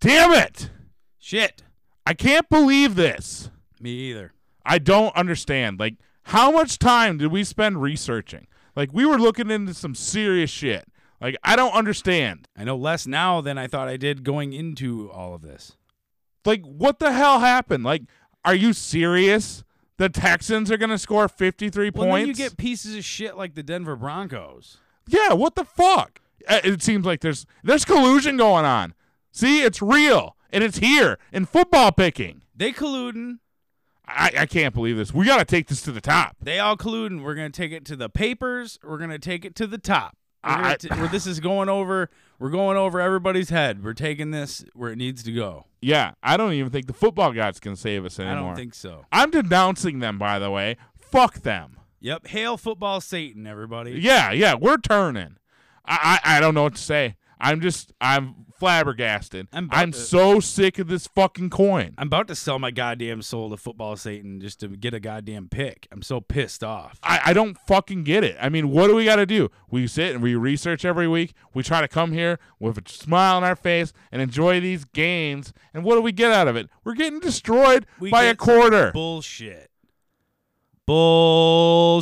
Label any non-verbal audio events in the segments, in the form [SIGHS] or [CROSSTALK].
Damn it! Shit. I can't believe this. Me either. I don't understand. Like, how much time did we spend researching? Like, we were looking into some serious shit. Like, I don't understand. I know less now than I thought I did going into all of this. Like, what the hell happened? Like, are you serious? The Texans are going to score 53 Well, points? then you get pieces of shit like the Denver Broncos. Yeah, what the fuck? Uh, It seems like there's there's collusion going on. See, it's real and it's here in football picking. They colluding. I, I can't believe this. We got to take this to the top. They all colluding. We're gonna take it to the papers. We're gonna take it to the top. I- t- where this is going over. We're going over everybody's head. We're taking this where it needs to go. Yeah, I don't even think the football gods can save us anymore. I don't think so. I'm denouncing them, by the way. Fuck them. Yep. Hail football Satan, everybody. Yeah, yeah, we're turning. I, I, I don't know what to say. I'm just, I'm flabbergasted. I'm I'm to- so sick of this fucking coin. I'm about to sell my goddamn soul to football Satan just to get a goddamn pick. I'm so pissed off. I, I don't fucking get it. I mean, what do we got to do? We sit and we research every week. We try to come here with a smile on our face and enjoy these games. And what do we get out of it? We're getting destroyed We by a get some quarter. Bullshit.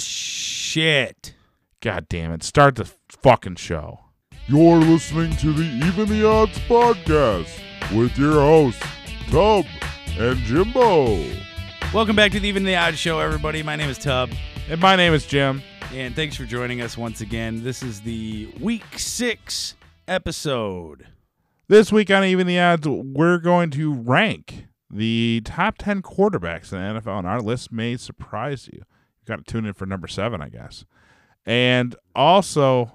Bullshit. God damn it. Start the fucking show. You're listening to the Even the Odds podcast with your hosts, Tub and Jimbo. Welcome back to the Even the Odds Show, everybody. My name is Tub, And my name is Jim. and thanks for joining us once again. This is the week six episode. This week on Even the Odds, we're going to rank the top 10 quarterbacks in the NFL, and our list may surprise you. You've got to tune in for number seven, I guess. And also,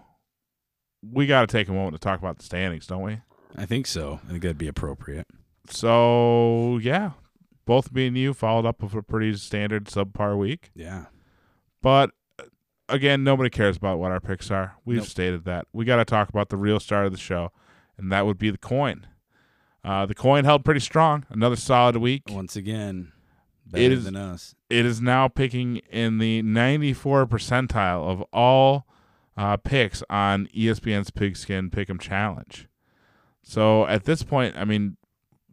we got to take a moment to talk about the standings, don't we? I think so. I think that'd be appropriate. So, yeah, both me and you followed up with a pretty standard subpar week. Yeah. But again, nobody cares about what our picks are. We've Nope. stated that. We got to talk about the real star of the show, and that would be the coin. Uh, the coin held pretty strong. Another solid week. Once again, better It is- than us. It is now picking in the 94 percentile of all uh, picks on ESPN's Pigskin Pick'em Challenge. So at this point, I mean,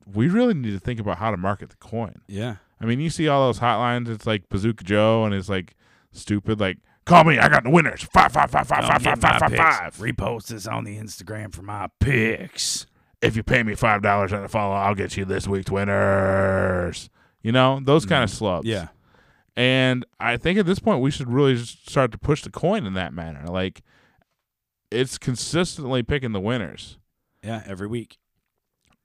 we really need to think about how to market the coin. Yeah. I mean, you see all those hotlines. It's like Bazooka Joe and his like stupid like, call me. I got the winners. Five, five, five, five, five, five, five, five, five. Repost this on the Instagram for my picks. If you pay me five dollars on a follow, I'll get you this week's winners. You know those kind of slubs. Yeah. And I think at this point we should really just start to push the coin in that manner. Like, it's consistently picking the winners, Yeah. Every week.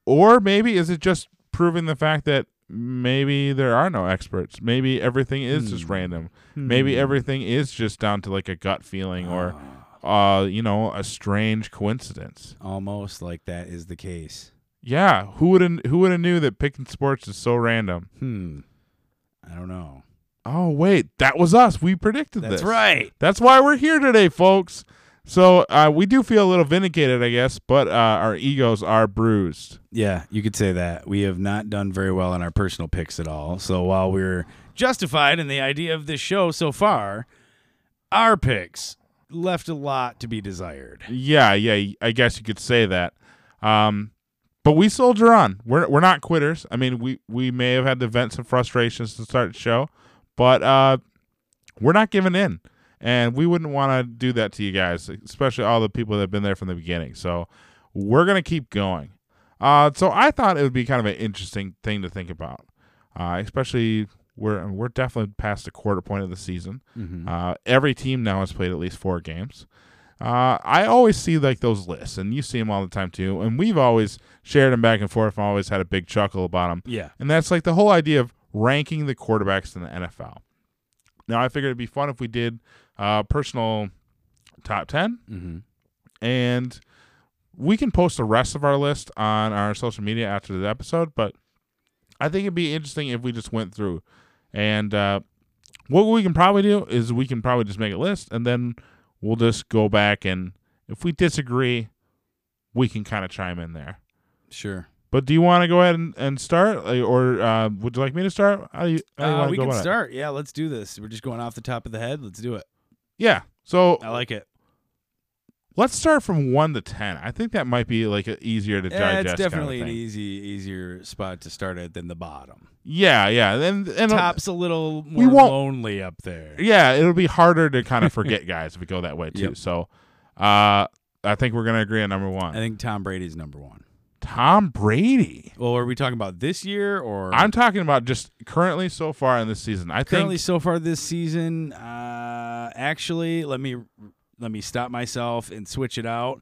or maybe is it just proving the fact that maybe there are no experts? Maybe everything is just Hmm. random. Maybe Hmm. everything is just down to like a gut feeling or Ah, uh, you know, a strange coincidence. almost like that is the case. Yeah, who would who would have knew that picking sports is so random? Hmm. I don't know. Oh wait, that was us. We predicted this. That's this. right. That's why we're here today, folks. So uh, we do feel a little vindicated, I guess, but uh, our egos are bruised. Yeah, you could say that. We have not done very well in our personal picks at all. So while we're justified in the idea of this show so far, our picks left a lot to be desired. Yeah, yeah, I guess you could say that. Um, but we soldier on. We're we're not quitters. I mean, we we may have had to vent some frustrations to start the show, but uh, we're not giving in, and we wouldn't want to do that to you guys, especially all the people that have been there from the beginning. So we're gonna keep going. Uh, so I thought it would be kind of an interesting thing to think about, uh, especially we're we're definitely past the quarter point of the season. Mm-hmm. Uh, every team now has played at least four games. Uh, I always see like those lists, and you see them all the time too. And we've always shared them back and forth. and always had a big chuckle about them. Yeah. And that's like the whole idea of ranking the quarterbacks in the NFL. Now, I figured it'd be fun if we did uh, personal top ten, Mm-hmm. and we can post the rest of our list on our social media after the episode. But I think it'd be interesting if we just went through, and uh, what we can probably do is we can probably just make a list, and then we'll just go back and if we disagree, we can kind of chime in there. Sure. But do you want to go ahead and, and start, or uh, would you like me to start? How do you, how do you Uh, we can about it? start. Yeah, let's do this. We're just going off the top of the head. Let's do it. Yeah. So I like it. Let's start from one to ten. I think that might be like a easier to Yeah, digest. it's definitely kind an of thing. easy, easier spot to start at than the bottom. Yeah, yeah, and and Top's a little we more won't- lonely up there. yeah, it'll be harder to kind of [LAUGHS] forget guys if we go that way too. Yep. So, uh, I think we're gonna agree on number one. I think Tom Brady's number one. Tom Brady. Well, are we talking about this year or I'm talking about just currently so far in this season. I currently think so far this season? Uh, actually, let me let me stop myself and switch it out.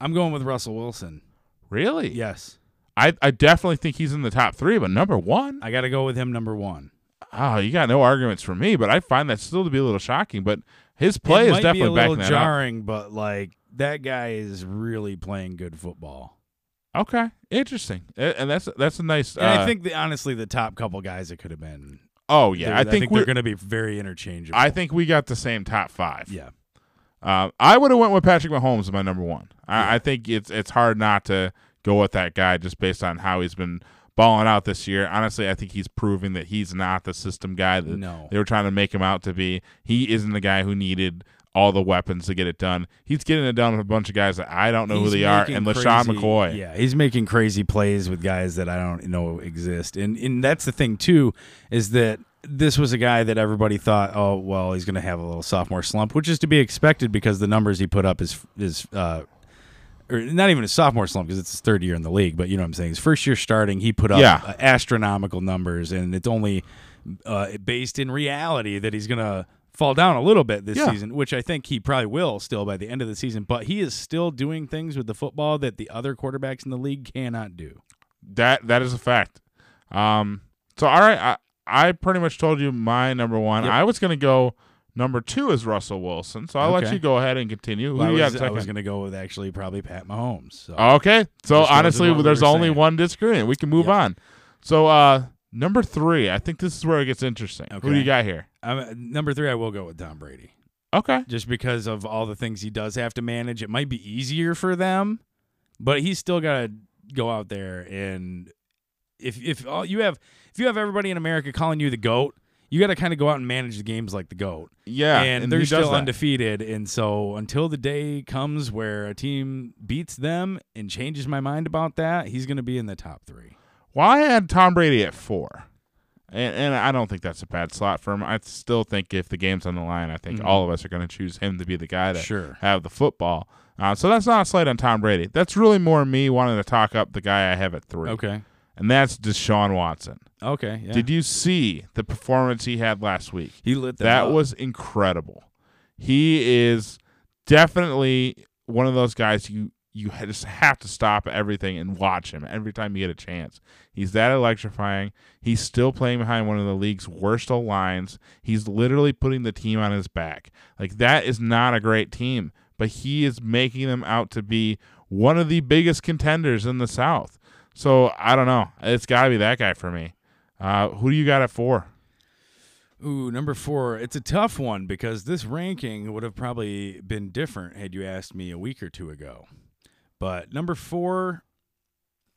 I'm going with Russell Wilson. really. Yes, I I definitely think he's in the top three, but number one. I got to go with him number one. Oh, you got no arguments for me, but I find that still to be a little shocking. But his play it is might definitely be a little that up. jarring, but like that guy is really playing good football. Okay, interesting, and that's that's a nice. And I uh, think the, honestly, the top couple guys it could have been. Oh yeah, I they're- think, they're going to be very interchangeable. I think we got the same top five. yeah. Um, I would have went with Patrick Mahomes as my number one. Yeah. I, I think it's it's hard not to go with that guy just based on how he's been balling out this year. Honestly, I think he's proving that he's not the system guy that No. they were trying to make him out to be. He isn't the guy who needed all the weapons to get it done. He's getting it done with a bunch of guys that I don't know who they are, and LeSean McCoy. Yeah, he's making crazy plays with guys that I don't know exist. And and that's the thing too, is that this was a guy that everybody thought, oh well, he's going to have a little sophomore slump, which is to be expected because the numbers he put up is is uh, or not even a sophomore slump because it's his third year in the league, but you know what I'm saying. His first year starting, he put up Yeah. astronomical numbers, and it's only uh, based in reality that he's going to fall down a little bit this Yeah. season, which I think he probably will still by the end of the season. But he is still doing things with the football that the other quarterbacks in the league cannot do. That that is a fact. Um. So all right, I I pretty much told you my number one. Yep. I was gonna go number two is Russell Wilson. So I'll let you go ahead and continue. Who Well, you I, was, I was going to go with actually probably Pat Mahomes. So. Okay. So honestly, what we there's only saying. one disagreement. We can move Yep. on. So uh number three, I think this is where it gets interesting. Who do you got here? I'm, uh, number three, I will go with Tom Brady. Okay. just because of all the things he does have to manage. It might be easier for them, but he's still got to go out there and if if all you have if you have everybody in America calling you the goat, you got to kind of go out and manage the games like the goat. Yeah. and, he they're still that. undefeated, and so until the day comes where a team beats them and changes my mind about that, he's going to be in the top three. Well, I had Tom Brady at four. And, and I don't think that's a bad slot for him. I still think if the game's on the line, I think Mhm. all of us are going to choose him to be the guy to Sure. have the football. Uh, so that's not a slight on Tom Brady. That's really more me wanting to talk up the guy I have at three. Okay. And that's Deshaun Watson. Okay. Yeah. Did you see the performance he had last week? he lit them That up. was incredible. He is definitely one of those guys you you just have to stop everything and watch him every time you get a chance. He's that electrifying. He's still playing behind one of the league's worst lines. He's literally putting the team on his back. Like that is not a great team, but he is making them out to be one of the biggest contenders in the South. So I don't know. It's got to be that guy for me. Uh, who do you got at four? Ooh, number four. It's a tough one because this ranking would have probably been different had you asked me a week or two ago. But number four,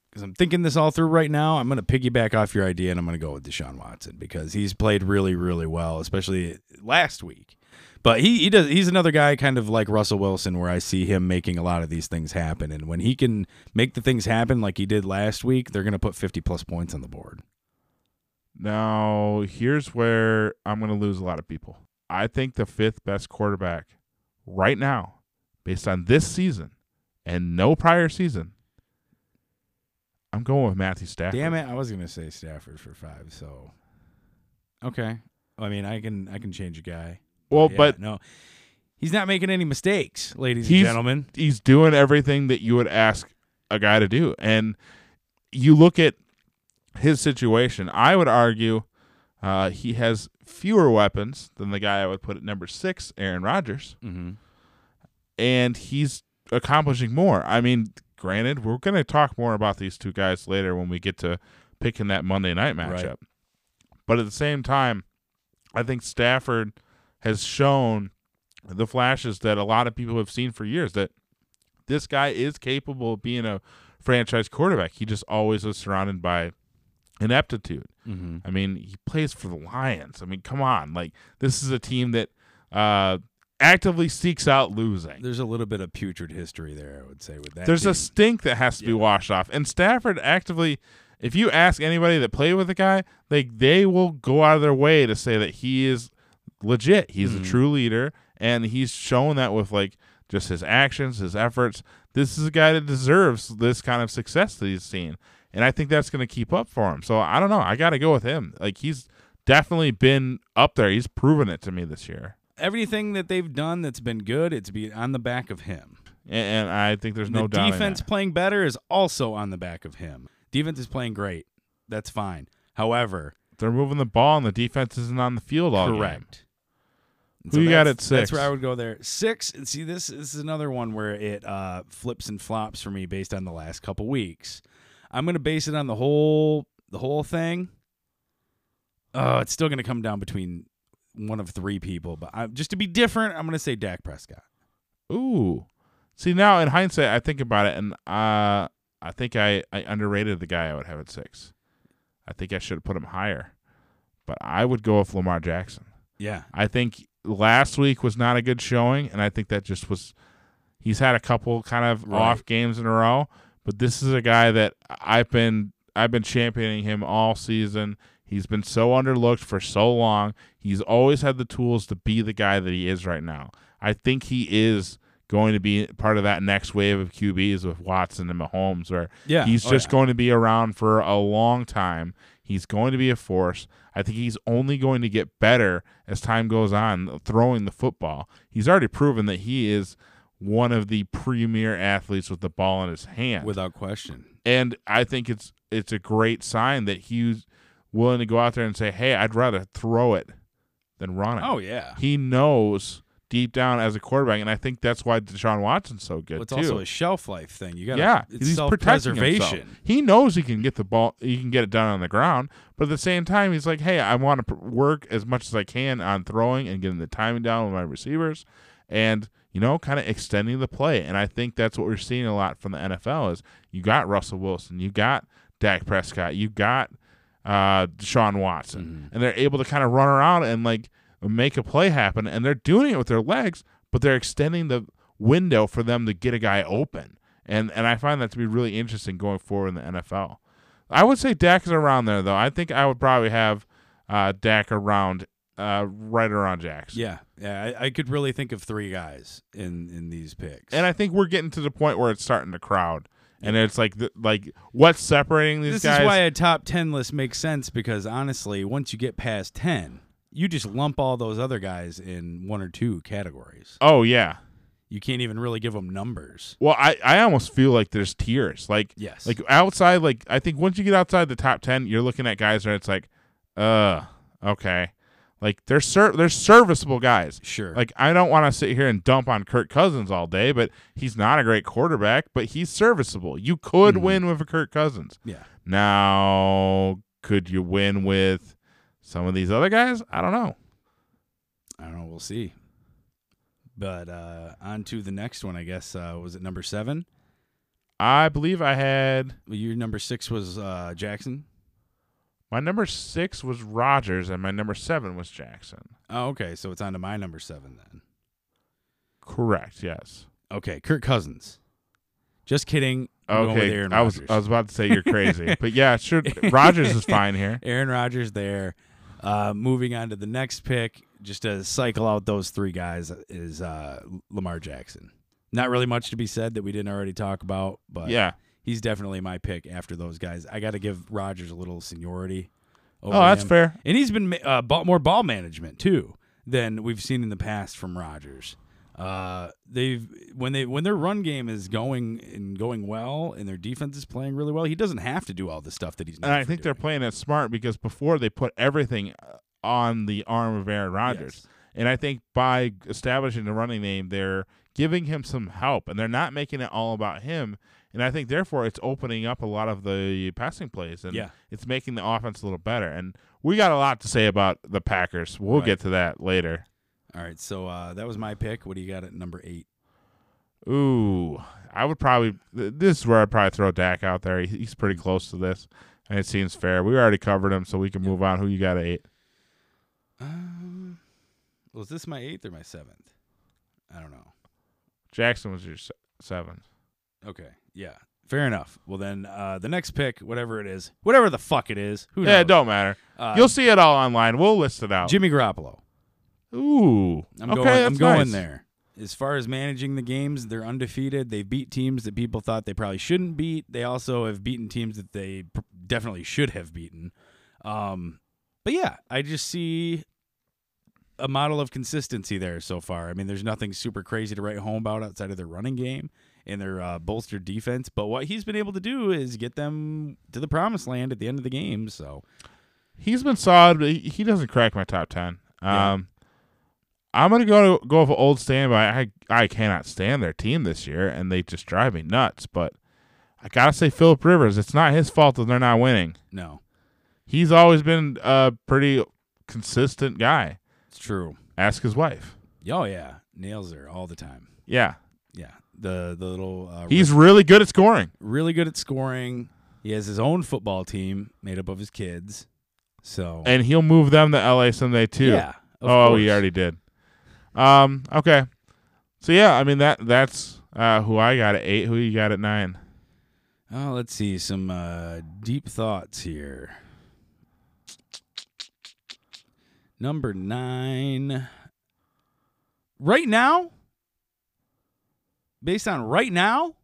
because I'm thinking this all through right now, I'm going to piggyback off your idea and I'm going to go with Deshaun Watson because he's played really, really well, especially last week. But he, he does he's another guy kind of like Russell Wilson where I see him making a lot of these things happen. And when he can make the things happen like he did last week, they're going to put 50 plus points on the board. Now, here's where I'm going to lose a lot of people. I think the fifth best quarterback right now, based on this season and no prior season, I'm going with Matthew Stafford. Damn it! I was gonna say Stafford for five. So, okay. I mean, I can I can change a guy. Well, Yeah, but no, he's not making any mistakes, ladies and gentlemen. he's doing everything that you would ask a guy to do. And you look at his situation, I would argue uh, he has fewer weapons than the guy I would put at number six, Aaron Rodgers. Mm-hmm. and he's accomplishing more. I mean, granted, we're going to talk more about these two guys later when we get to picking that Monday night matchup. Right. But at the same time, I think Stafford has shown the flashes that a lot of people have seen for years that this guy is capable of being a franchise quarterback. He just always was surrounded by ineptitude. Mm-hmm. I mean, he plays for the Lions. I mean, come on. Like this is a team that uh actively seeks out losing. There's a little bit of putrid history there, I would say, with that. There's team. a stink that has to be washed off. And Stafford actively, if you ask anybody that played with the guy, they they will go out of their way to say that he is legit. He's Mhm. a true leader, and he's shown that with like just his actions, his efforts. This is a guy that deserves this kind of success that he's seen, and I think that's going to keep up for him. So I don't know. I got to go with him. Like he's definitely been up there. He's proven it to me this year, everything that they've done that's been good. It's be on the back of him. and, and I think there's no the doubt. defense playing better is also on the back of him. Defense is playing great. That's fine. However, They're moving the ball, and the defense isn't on the field all game. correct. And Who you got at That's where I would go there. Six. And see, this, this is another one where it uh, flips and flops for me based on the last couple weeks. I'm going to base it on the whole the whole thing. Oh, it's still going to come down between one of three people, but I, just to be different, I'm going to say Dak Prescott. Ooh. See now in hindsight, I think about it, and uh, I think I, I underrated the guy I would have at six. I think I should have put him higher, but I would go with Lamar Jackson. Yeah, I think last week was not a good showing, and I think that just was. He's had a couple kind of Right. off games in a row, but this is a guy that I've been I've been championing him all season. He's been so underlooked for so long. He's always had the tools to be the guy that he is right now. I think he is going to be part of that next wave of QBs with Watson and Mahomes, where yeah. He's Oh, just yeah. going to be around for a long time. He's going to be a force. I think he's only going to get better as time goes on throwing the football. He's already proven that he is one of the premier athletes with the ball in his hand. without question. and I think it's it's a great sign that he's willing to go out there and say, "Hey, I'd rather throw it than run it." Oh yeah. He knows deep down as a quarterback, and I think that's why Deshaun Watson's so good Well, it's too. also a shelf life thing. You got Yeah, it's he's self protecting himself. preservation. He knows he can get the ball, he can get it done on the ground, but at the same time, he's like, "Hey, I want to work as much as I can on throwing and getting the timing down with my receivers, and you know, kind of extending the play." And I think that's what we're seeing a lot from the NFL is you got Russell Wilson, you got Dak Prescott, you got uh, Deshaun Watson, and they're able to kind of run around and like make a play happen, and they're doing it with their legs, but they're extending the window for them to get a guy open. And and I find that to be really interesting going forward in the NFL. I would say Dak is around there though. I think I would probably have uh, Dak around uh, right around Jackson. Yeah, yeah. I, I could really think of three guys in in these picks. And I think we're getting to the point where it's starting to crowd. And it's like the, like what's separating these this guys? is why a top ten list makes sense because honestly, once you get past ten, you just lump all those other guys in one or two categories. oh yeah. You can't even really give them numbers. Well, I, I almost feel like there's tiers. Like Yes. like outside like I think once you get outside the top 10, you're looking at guys where it's like uh okay. Like they're ser- they're serviceable guys. Sure. Like I don't want to sit here and dump on Kirk Cousins all day, but he's not a great quarterback, but he's serviceable. You could Mhm. win with a Kirk Cousins. yeah. Now, could you win with some of these other guys? I don't know. I don't know. We'll see. But uh, on to the next one, I guess. Uh, was it number seven? I believe I had Well, your number six was uh, Jackson. My number 6 was Rodgers and my number 7 was Jackson. Oh, okay. So it's on to my number seven then. Correct, yes. Okay, Kirk Cousins. Just kidding. I'm Okay, I was I was about to say you're crazy, [LAUGHS] but yeah, sure. Rodgers is fine here. [LAUGHS] Aaron Rodgers there. Uh, moving on to the next pick, just to cycle out those three guys, is uh, Lamar Jackson. Not really much to be said that we didn't already talk about, but Yeah. He's definitely my pick after those guys. I got to give Rodgers a little seniority. Oh, that's him. fair. And he's been uh, ball, more ball management too than we've seen in the past from Rodgers. Uh, they've when they when their run game is going and going well, and their defense is playing really well. He doesn't have to do all the stuff that he's. And I think they're playing it smart because before they put everything uh, on the arm of Aaron Rodgers. Yes. And I think by establishing the running name, they're giving him some help and they're not making it all about him. And I think therefore it's opening up a lot of the passing plays and Yeah. it's making the offense a little better. And we got a lot to say about the Packers. We'll Right. get to that later. All right, so uh, that was my pick. What do you got at number eight? Ooh, I would probably. This is where I'd probably throw Dak out there. He's pretty close to this, and it seems fair. We already covered him, so we can move on. Who you got at eight? Um, was this my eighth or my seventh? I don't know. Jackson was your se- seven. Okay, yeah, fair enough. Well, then uh, the next pick, whatever it is, whatever the fuck it is, who Yeah, it don't matter. Uh, You'll see it all online. We'll list it out. Jimmy Garoppolo. Ooh. I'm okay, going. I'm going nice. there. As far as managing the games, they're undefeated. They beat teams that people thought they probably shouldn't beat. They also have beaten teams that they pr- definitely should have beaten. Um, but yeah, I just see a model of consistency there so far. I mean, there's nothing super crazy to write home about outside of their running game and their uh, bolstered defense. But what he's been able to do is get them to the promised land at the end of the game. So He's been solid, but he, doesn't crack my top ten. Yeah. Um, I'm gonna go go with old standby. I I cannot stand their team this year, and they just drive me nuts. But I gotta say, Philip Rivers. It's not his fault that they're not winning. no, He's always been a pretty consistent guy. it's true. Ask his wife. Oh yeah, nails her all the time. Yeah, Yeah, the the little uh, he's really good at scoring. really good at scoring. He has his own football team made up of his kids. So and he'll move them to LA someday too. yeah, oh, he already did. Um. Okay. So yeah, I mean that that's uh, who I got at eight. Who you got at nine? Oh, let's see some uh, deep thoughts here. Number nine. Right now, based on right now,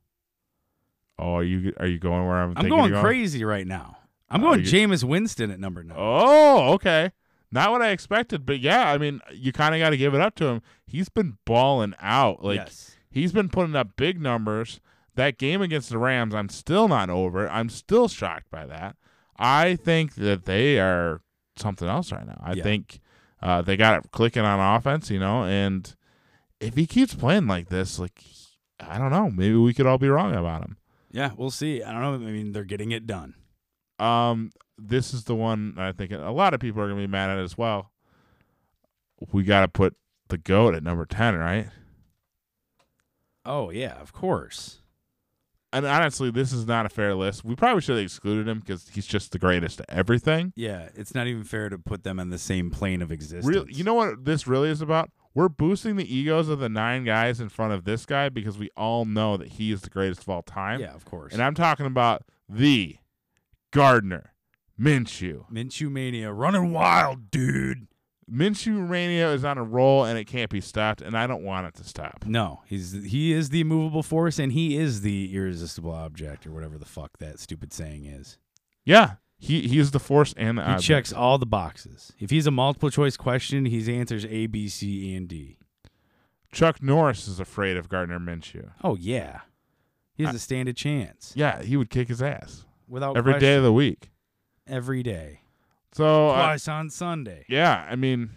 Oh, are you are you going where I'm? I'm going crazy right now. I'm Oh, going you- Jameis Winston at number nine. Oh, okay. Not what I expected, but yeah, I mean, you kind of got to give it up to him. He's been balling out. Like yes. he's been putting up big numbers. That game against the Rams, I'm still not over. I'm still shocked by that. I think that they are something else right now. I Yeah. think uh, they got it clicking on offense, you know, and if he keeps playing like this, like I don't know, maybe we could all be wrong about him. Yeah, we'll see. I don't know. I mean, they're getting it done. Um, this is the one I think a lot of people are gonna be mad at as well. We got to put the goat at number ten, right? Oh yeah, of course. And honestly, this is not a fair list. We probably should have excluded him because he's just the greatest at everything. Yeah, it's not even fair to put them on the same plane of existence. Real, you know what this really is about? We're boosting the egos of the nine guys in front of this guy because we all know that he is the greatest of all time. Yeah, of course. And I'm talking about the Gardner Minshew. Minshew mania running wild, dude. Minshew mania is on a roll and it can't be stopped, and I don't want it to stop. No, he's he is the immovable force, and he is the irresistible object, or whatever the fuck that stupid saying is. Yeah, he he is the force and the He object. checks all the boxes. If he's a multiple choice question, he answers A, B, C, and D. Chuck Norris is afraid of Gardner Minshew. Oh yeah, he has a stand a chance Yeah, he would kick his ass without every day question. of the week. every day, So uh, twice on Sunday. yeah, I mean,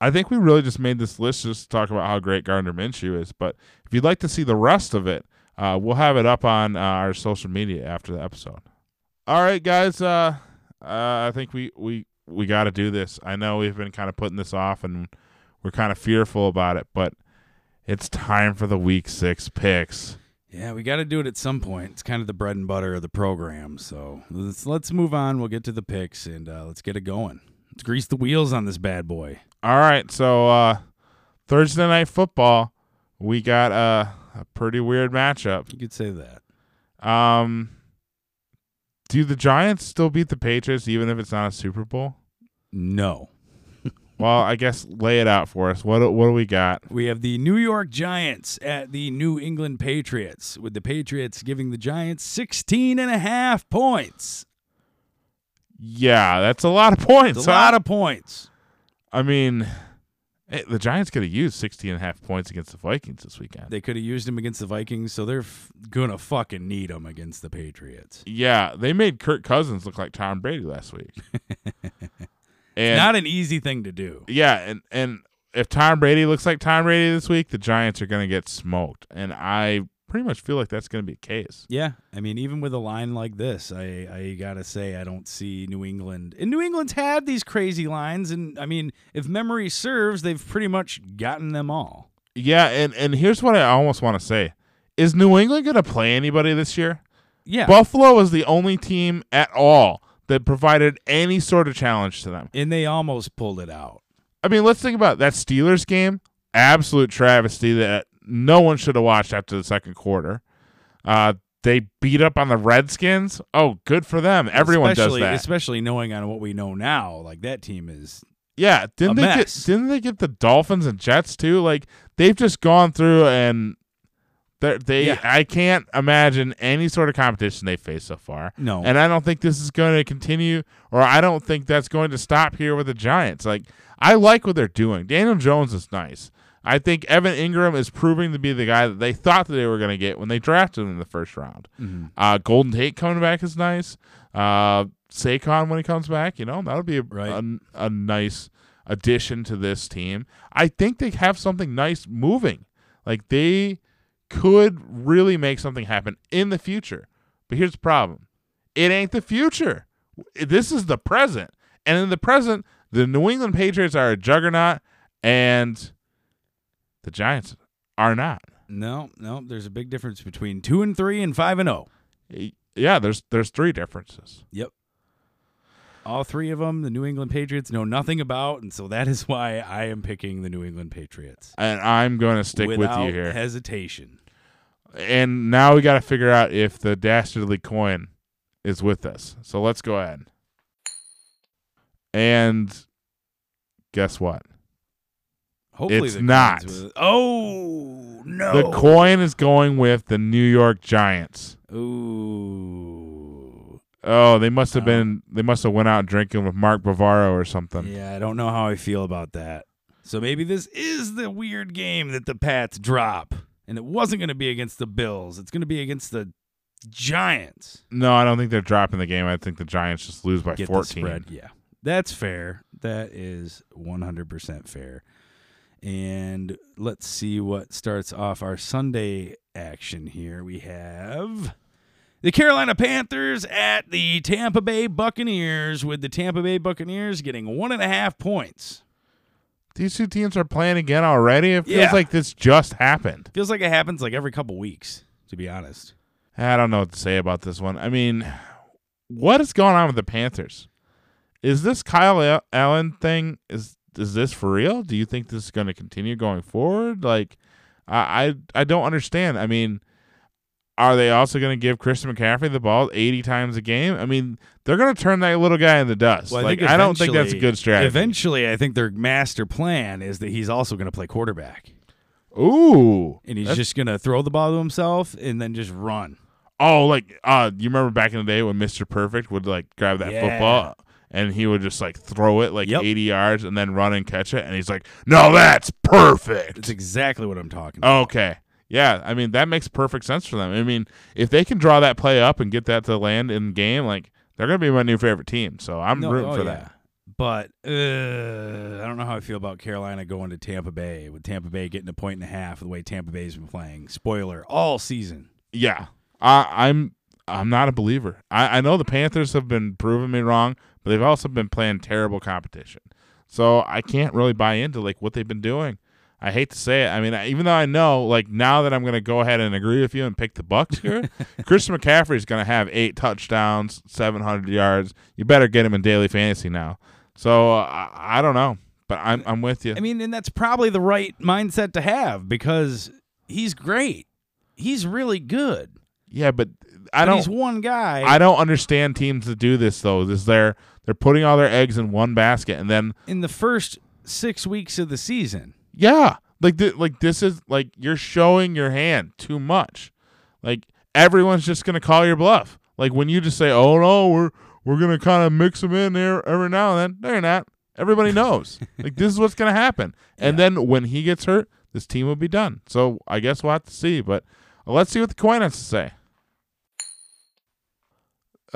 I think we really just made this list just to talk about how great Gardner Minshew is. But if you'd like to see the rest of it, uh, we'll have it up on uh, our social media after the episode. All right, guys. Uh, uh, I think we we we got to do this. I know we've been kind of putting this off, and we're kind of fearful about it, but it's time for the week six picks. Yeah, we got to do it at some point. It's kind of the bread and butter of the program. So let's let's move on. We'll get to the picks and uh, let's get it going. Let's grease the wheels on this bad boy. All right, so uh, Thursday night football, we got uh, a pretty weird matchup. You could say that. Um, do the Giants still beat the Patriots even if it's not a Super Bowl? No. [LAUGHS] Well, I guess lay it out for us. What do- what do we got? We have the New York Giants at the New England Patriots, with the Patriots giving the Giants 16 and a half points. Yeah, that's a lot of points. It's a huh? lot of points. I mean, eh, the Giants could have used 16 and a half points against the Vikings this weekend. They could have used him against the Vikings, so they're f- going to fucking need him against the Patriots. yeah, they made Kirk Cousins look like Tom Brady last week. [LAUGHS] and Not an easy thing to do. yeah, and and if Tom Brady looks like Tom Brady this week, the Giants are going to get smoked. And I pretty much feel like that's going to be the case. Yeah, I mean, even with a line like this, I I gotta say I don't see New England. And New England's had these crazy lines, and I mean, if memory serves, they've pretty much gotten them all. Yeah, and and here's what I almost want to say: Is New England going to play anybody this year? Yeah, Buffalo was the only team at all that provided any sort of challenge to them. and they almost pulled it out. I mean, let's think about it. that Steelers game. absolute travesty that no one should have watched after the second quarter. Uh, they beat up on the Redskins. Oh, good for them. Everyone especially, does that. Especially knowing on what we know now, like that team is Yeah, didn't they mess. get didn't they get the Dolphins and Jets too? Like they've just gone through and they they Yeah. I can't imagine any sort of competition they face so far. no. And I don't think this is going to continue or I don't think that's going to stop here with the Giants. Like I like what they're doing. Daniel Jones is nice. I think Evan Engram is proving to be the guy that they thought that they were going to get when they drafted him in the first round. Mhm. Uh, Golden Tate coming back is nice. Uh, Saquon when he comes back, you know, that'll be a, Right. a, a nice addition to this team. I think they have something nice moving. Like they could really make something happen in the future. But here's the problem: it ain't the future. This is the present, and in the present, the New England Patriots are a juggernaut, and the Giants are not. no, no. There's a big difference between two and three and five and oh. zero. Yeah, there's there's three differences. Yep. All three of them, the New England Patriots know nothing about, and so that is why I am picking the New England Patriots. and I'm going to stick with you here. hesitation. and now we got to figure out if the dastardly coin is with us. So let's go ahead. And guess what? Hopefully, It's not. Oh no! The coin is going with the New York Giants. Ooh. Oh, they must have Oh. been they must have went out drinking with Mark Bavaro or something. Yeah, I don't know how I feel about that. So maybe this is the weird game that the Pats drop, and it wasn't going to be against the Bills. It's going to be against the Giants. No, I don't think they're dropping the game. I think the Giants just lose by Get 14. the spread. Yeah, that's fair. That is 100% fair. And let's see what starts off our Sunday action here. We have the Carolina Panthers at the Tampa Bay Buccaneers, with the Tampa Bay Buccaneers getting one and a half points. These two teams are playing again already. It feels Yeah. like this just happened. Feels like it happens like every couple weeks, to be honest. I don't know what to say about this one. I mean, what is going on with the Panthers? Is this Kyle Allen thing is is this for real? Do you think this is going to continue going forward? Like, I I, I don't understand. I mean, are they also going to give Christian McCaffrey the ball eighty times a game? I mean, they're going to turn that little guy in the dust. Well, I like, I don't think that's a good strategy. Eventually, I think their master plan is that he's also going to play quarterback, Ooh, and he's just going to throw the ball to himself and then just run. Oh, like uh, you remember back in the day when Mister Perfect would like grab that Yeah. football and he would just like throw it like Yep. eighty yards and then run and catch it, and he's like, "No, that's perfect." It's exactly what I'm talking about. Okay, yeah, I mean that makes perfect sense for them. I mean, if they can draw that play up and get that to land in game, like they're gonna be my new favorite team. So I'm No, rooting oh, for yeah. that. But uh, I don't know how I feel about Carolina going to Tampa Bay with Tampa Bay getting a point and a half the way Tampa Bay's been playing. Spoiler, all season. Yeah, I, I'm I'm not a believer. I, I know the Panthers have been proving me wrong, but they've also been playing terrible competition. So I can't really buy into like what they've been doing. I hate to say it. I mean, I- even though I know, like now that I'm going to go ahead and agree with you and pick the Bucks here, [LAUGHS] Christian McCaffrey is going to have eight touchdowns, 700 yards. You better get him in daily fantasy now. So uh, I, I don't know, but I'm I'm with you. I mean, and that's probably the right mindset to have because he's great. He's really good. yeah, but I don't. he's one guy. I don't understand teams that do this though. Is they're they're putting all their eggs in one basket and then in the first six weeks of the season. yeah, like th- like this is like you're showing your hand too much. Like everyone's just gonna call your bluff. Like when you just say, "Oh no, we're we're gonna kind of mix them in there every now and then." No, you're not. Everybody [LAUGHS] knows. like this is what's gonna happen. And then when he gets hurt, this team will be done. So I guess we'll have to see. But let's see what the coin has to say.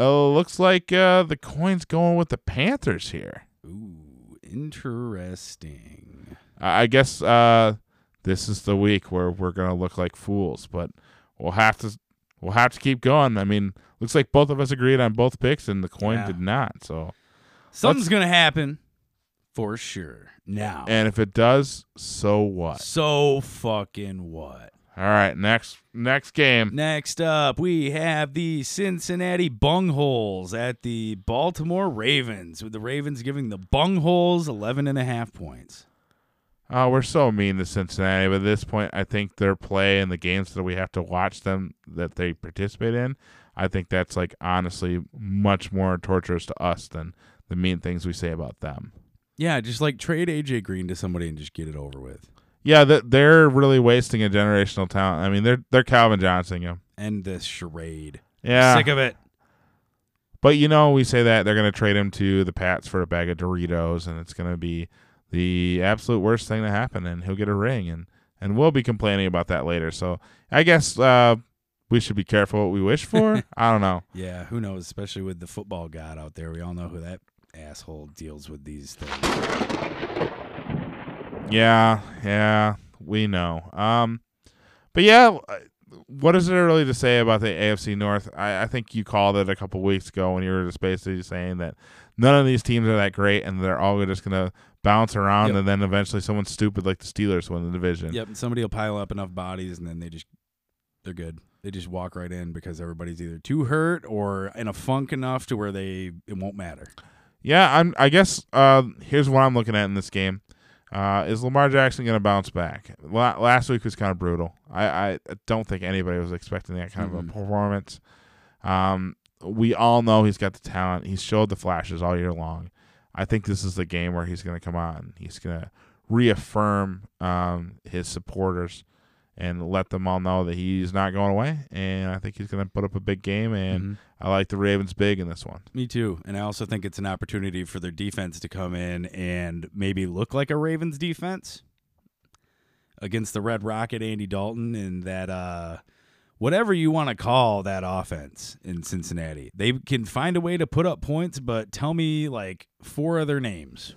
Oh, looks like uh, the coin's going with the Panthers here. Ooh, interesting. I I guess uh, this is the week where we're gonna look like fools, but we'll have to we'll have to keep going. I mean, looks like both of us agreed on both picks, and the coin Yeah. did not. So, Something's gonna happen for sure. Now. and if it does, so what? so fucking what? All right, next next game. Next up, we have the Cincinnati Bungholes at the Baltimore Ravens, with the Ravens giving the Bungholes 11 and a half points. Uh, we're so mean to Cincinnati, but at this point, I think their play and the games that we have to watch them that they participate in, I think that's like honestly much more torturous to us than the mean things we say about them. Yeah, just like trade AJ Green to somebody and just get it over with. Yeah, that they're really wasting a generational talent. I mean, they're they're Calvin Johnson him. End this charade. Yeah, Sick of it. But you know, we say that they're going to trade him to the Pats for a bag of Doritos, and it's going to be the absolute worst thing to happen, and he'll get a ring, and and we'll be complaining about that later. So I guess uh, we should be careful what we wish for. [LAUGHS] I don't know. Yeah, who knows? Especially with the football god out there, we all know who that asshole deals with these things. Yeah, yeah, we know. Um, but yeah, uh, what is there really to say about the AFC North? I, I think you called it a couple weeks ago when you were just basically saying that none of these teams are that great, and they're all just gonna bounce around, Yep. and then eventually someone stupid like the Steelers win the division. Yep, somebody will pile up enough bodies, and then they just they're good. They just walk right in because everybody's either too hurt or in a funk enough to where they it won't matter. Yeah, I'm. I guess uh, here's what I'm looking at in this game. Uh, is Lamar Jackson going to bounce back? La- last week was kind of brutal. I, I don't think anybody was expecting that kind of Mhm. a performance. Um, we all know he's got the talent. He's showed the flashes all year long. I think this is the game where he's going to come on. He's going to reaffirm um, his supporters and let them all know that he's not going away. And I think he's going to put up a big game. And Mhm. I like the Ravens big in this one. Me too. And I also think it's an opportunity for their defense to come in and maybe look like a Ravens defense against the Red Rocket Andy Dalton and that uh whatever you want to call that offense in Cincinnati. They can find a way to put up points, but tell me like four other names.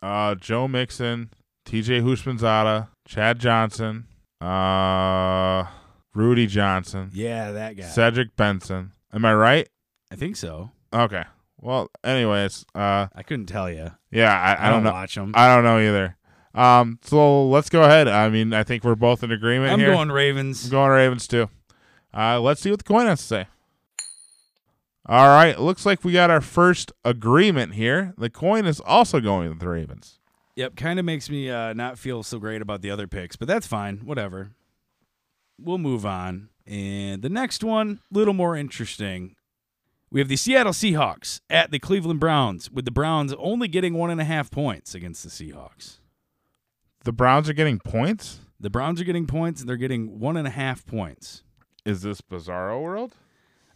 Uh, Joe Mixon, T.J. Houshmandzadeh, Chad Johnson, uh, Rudi Johnson, Yeah, that guy. Cedric Benson. Am I right? I think so. Okay. Well, anyways, uh, I couldn't tell you. yeah, I, I, don't know. watch them. I don't know either. Um, so let's go ahead. I mean, I think we're both in agreement I'm here. going Ravens. I'm going Ravens too. Uh, let's see what the coin has to say. All right, looks like we got our first agreement here. The coin is also going with the Ravens. Yep, kind of makes me uh, not feel so great about the other picks, but that's fine. Whatever. We'll move on. And the next one, little more interesting. We have the Seattle Seahawks at the Cleveland Browns, with the Browns only getting one and a half points against the Seahawks. The Browns are getting points. The Browns are getting points, and they're getting one and a half points. Is this Bizarro World?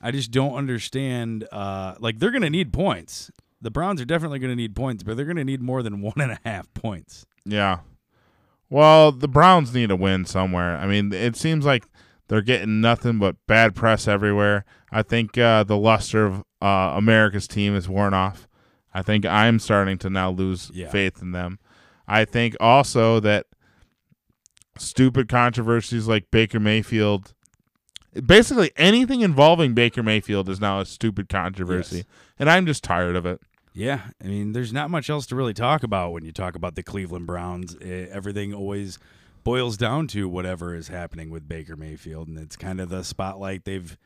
I just don't understand. Uh, like they're going to need points. The Browns are definitely going to need points, but they're going to need more than [LAUGHS] one and a half points. Yeah. Well, the Browns need a win somewhere. I mean, it seems like they're getting nothing but bad press everywhere. I think uh, the luster of uh, America's team is worn off. I think I'm starting to now lose Yeah. faith in them. I think also that stupid controversies like Baker Mayfield, basically anything involving Baker Mayfield is now a stupid controversy, Yes. and I'm just tired of it. Yeah, I mean, there's not much else to really talk about when you talk about the Cleveland Browns. Eh, everything always boils down to whatever is happening with Baker Mayfield, and it's kind of the spotlight they've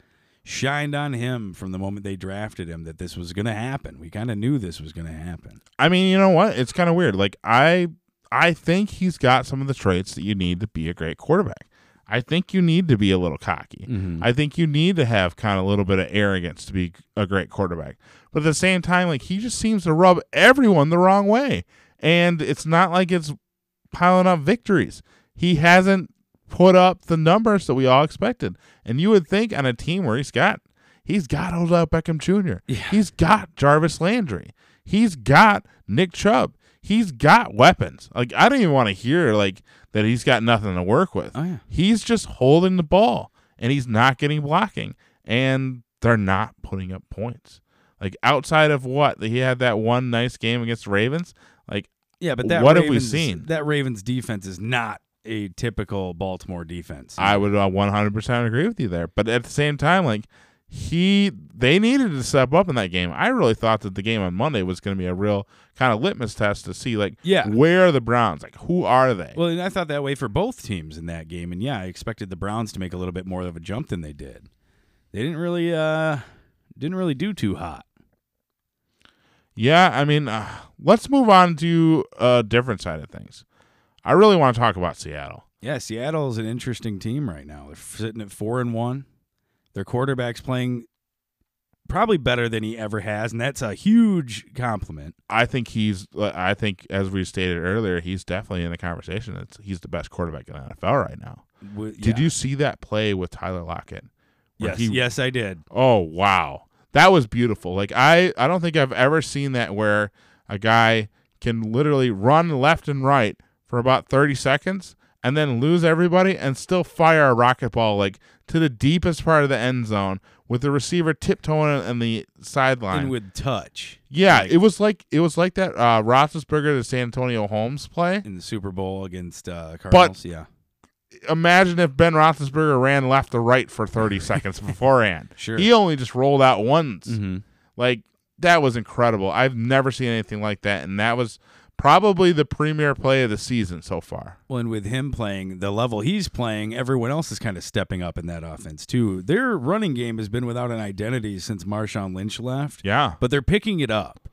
shined on him from the moment they drafted him that this was going to happen. We kind of knew this was going to happen. I mean, you know what? It's kind of weird. Like I I think he's got some of the traits that you need to be a great quarterback. I think you need to be a little cocky. Mhm. I think you need to have kind of a little bit of arrogance to be a great quarterback. But at the same time, like he just seems to rub everyone the wrong way. And it's not like it's piling up victories. He hasn't put up the numbers that we all expected. And you would think on a team where he's got he's got Odell Beckham Jr. Yeah. He's got Jarvis Landry. He's got Nick Chubb. He's got weapons. Like I don't even want to hear like that he's got nothing to work with. Oh, yeah. He's just holding the ball and he's not getting blocking and they're not putting up points. Like outside of what he had that one nice game against the Ravens, like Yeah, but that What have we seen? That Ravens defense is not a typical Baltimore defense. I would uh, 100% agree with you there. But at the same time, like he, they needed to step up in that game. I really thought that the game on Monday was going to be a real kind of litmus test to see like, Yeah. where are the Browns? Like, who are they? Well, and I thought that way for both teams in that game, and yeah, I expected the Browns to make a little bit more of a jump than they did. They didn't really, uh, didn't really do too hot. Yeah, I mean, uh, let's move on to a different side of things. I really want to talk about Seattle. Yeah, Seattle is an interesting team right now. They're sitting at four and one. Their quarterback's playing probably better than he ever has, and that's a huge compliment. I think he's. I think, as we stated earlier, he's definitely in the conversation. It's, he's the best quarterback in the NFL right now. W- Did you see that play with Tyler Lockett? Yes, he- yes, I did. Oh wow, that was beautiful. Like I, I don't think I've ever seen that where a guy can literally run left and right for about thirty seconds and then lose everybody and still fire a rocket ball like to the deepest part of the end zone with the receiver tiptoeing on the sideline. And with touch yeah, like- it was like it was like that uh, Roethlisberger to Santonio Holmes play. in the Super Bowl against uh, Cardinals. yeah, Imagine if Ben Roethlisberger ran left to right for thirty [LAUGHS] seconds beforehand. Sure. He only just rolled out once. mm-hmm. Like that was incredible. I've never seen anything like that, and that was probably the premier play of the season so far. Well, and with him playing the level he's playing, everyone else is kind of stepping up in that offense too. Their running game has been without an identity since Marshawn Lynch left. Yeah, but they're picking it up.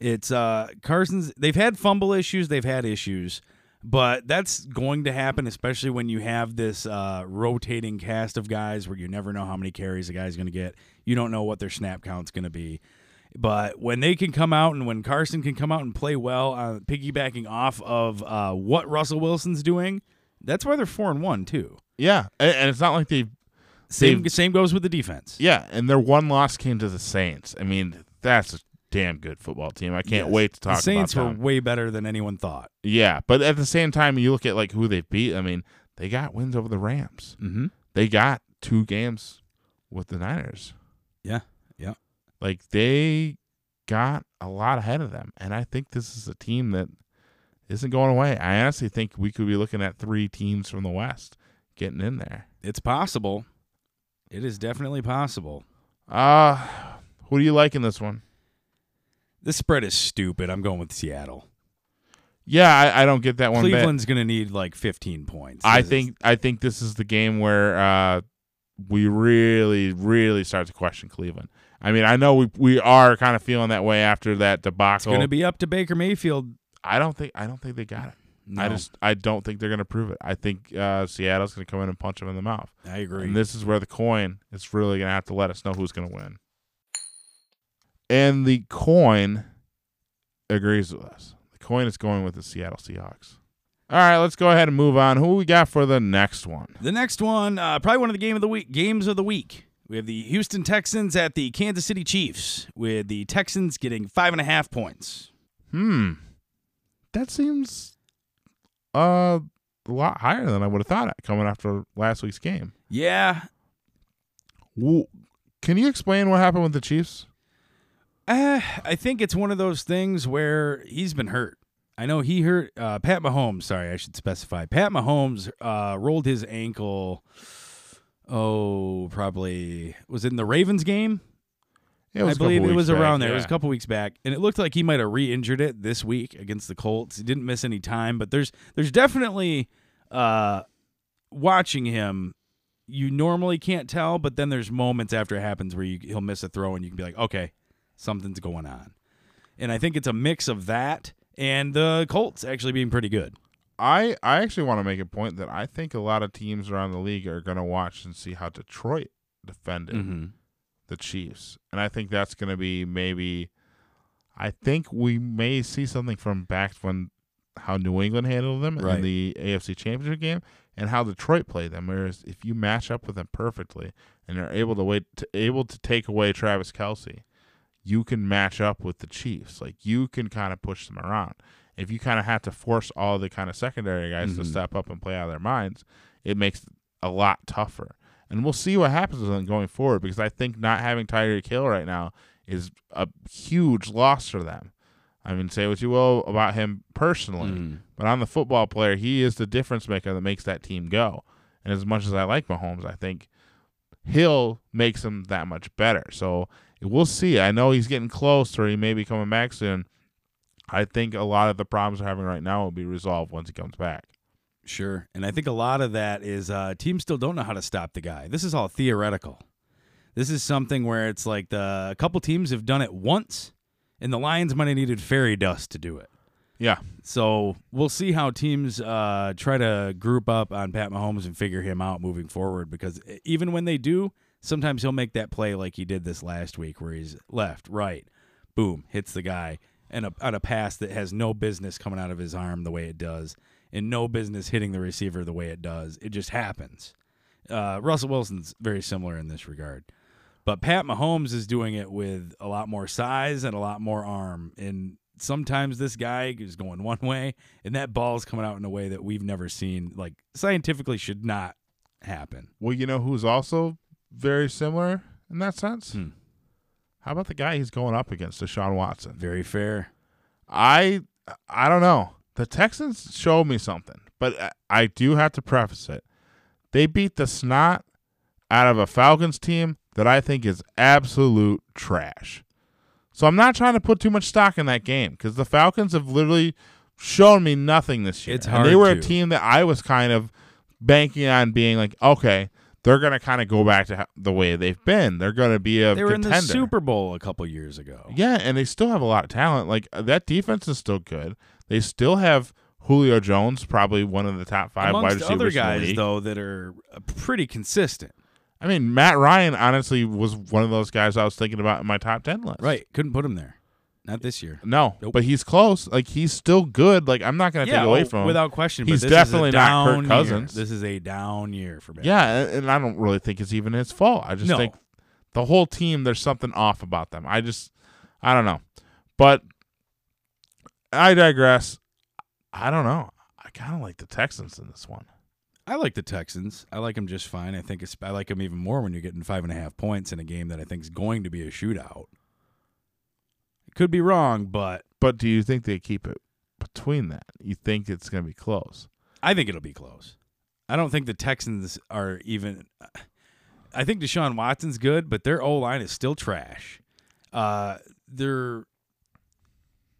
It's uh Carson's they've had fumble issues, they've had issues, but that's going to happen especially when you have this uh rotating cast of guys where you never know how many carries a guy's going to get. You don't know what their snap count's going to be. But when they can come out and when Carson can come out and play well, uh, piggybacking off of uh, what Russell Wilson's doing, that's why they're four and one too. yeah, and, and it's not like they. Same They've- same goes with the defense. Yeah, and their one loss came to the Saints. I mean, that's a damn good football team. I can't Yes. wait to talk about the Saints were them. way better than anyone thought. Yeah, but at the same time, you look at like who they beat. I mean, they got wins over the Rams. Mm-hmm. They got two games with the Niners. Yeah. Like they got a lot ahead of them, and I think this is a team that isn't going away. I honestly think we could be looking at three teams from the West getting in there. It's possible. It is definitely possible. Uh who do you like in this one? This spread is stupid. I'm going with Seattle. Yeah, I, I don't get that one. Cleveland's going to need like 15 points. I think I think this is the game where uh, we really, really start to question Cleveland. I mean, I know we we are kind of feeling that way after that debacle. it's going to be up to Baker Mayfield. I don't think I don't think they got it. No, I just I don't think they're going to prove it. I think uh, Seattle's going to come in and punch them in the mouth. I agree. And this is where the coin is really going to have to let us know who's going to win. And the coin agrees with us. The coin is going with the Seattle Seahawks. All right, let's go ahead and move on. Who we got for the next one? the next one, uh, probably one of the game of the week games of the week. We have the Houston Texans at the Kansas City Chiefs, with the Texans getting five and a half points. Hmm. That seems uh, a lot higher than I would have thought coming after last week's game. Yeah, Wo- Can you explain what happened with the Chiefs? Uh, I think it's one of those things where he's been hurt. I know he hurt uh, Pat Mahomes. Sorry, I should specify. Pat Mahomes uh, rolled his ankle. Oh, probably was it in the Ravens game? Yeah, I believe it was back, around there. It was a couple weeks back, and it looked like he might have re-injured it this week against the Colts. He didn't miss any time, but there's there's definitely uh, watching him. You normally can't tell, but then there's moments after it happens where you, he'll miss a throw, and you can be like, okay, something's going on. And I think it's a mix of that and the Colts actually being pretty good. I I actually want to make a point that I think a lot of teams around the league are going to watch and see how Detroit defended Mm-hmm. the Chiefs, and I think that's going to be maybe. I think we may see something from back when how New England handled them Right. in the AFC Championship game and how Detroit played them. Whereas if you match up with them perfectly and are able to wait to, able to take away Travis Kelce, you can match up with the Chiefs. Like you can kind of push them around. If you kind of have to force all the kind of secondary guys to Mhm. step up and play out of their minds, it makes it a lot tougher. And we'll see what happens with them going forward because I think not having Tyreek Hill right now is a huge loss for them. I mean, say what you will about him personally, Mhm. but on the football player, he is the difference maker that makes that team go. And as much as I like Mahomes, I think Hill makes him that much better. So we'll see. I know he's getting close, or he may be coming back soon. I think a lot of the problems we're having right now will be resolved once he comes back. Sure. And I think a lot of that is uh, teams still don't know how to stop the guy. This is all theoretical. This is something where it's like the a couple teams have done it once, and the Lions might have needed fairy dust to do it. Yeah. So we'll see how teams uh, try to group up on Pat Mahomes and figure him out moving forward. Because even when they do, sometimes he'll make that play like he did this last week, where he's left, right, boom, hits the guy, and a, on a pass that has no business coming out of his arm the way it does, and no business hitting the receiver the way it does. It just happens. Uh, Russell Wilson's very similar in this regard. But Pat Mahomes is doing it with a lot more size and a lot more arm. And sometimes this guy is going one way, and that ball is coming out in a way that we've never seen. Like scientifically, should not happen. Well, you know who's also very similar in that sense? Hmm. How about the guy he's going up against, Deshaun Watson? Very fair. I I don't know. The Texans showed me something, but I- I do have to preface it. They beat the snot out of a Falcons team that I think is absolute trash. So I'm not trying to put too much stock in that game because the Falcons have literally shown me nothing this year. It's And they hard were a team that I was kind of banking on being like, okay, they're going to kind of go back to the way they've been. They're going to be a They were in the Super Bowl a couple years ago. Yeah, and they still have a lot of talent. Like uh, that defense is still good. They still have Julio Jones, probably one of the top five wide Amongst receivers other guys though that are uh, pretty consistent. I mean, Matt Ryan honestly was one of those guys I was thinking about in my top ten list. Right. Couldn't put him there. Not this year. No, Nope. but he's close. Like he's still good. Like I'm not going to take away oh, from him. without question. He's but this is a definitely not Kirk year. Cousins. This is a down year for Bama. yeah, and, I don't really think it's even his fault. I just No. think the whole team there's something off about them. I just I don't know. But I digress. I don't know. I kind of like the Texans in this one. I like the Texans. I like them just fine. I think it's, I like them even more when you're getting five and a half points in a game that I think is going to be a shootout. Could be wrong, but But do you think they keep it between that? You think it's going to be close? I think it'll be close. I don't think the Texans are even. I think Deshaun Watson's good, but their O line is still trash. Uh, they're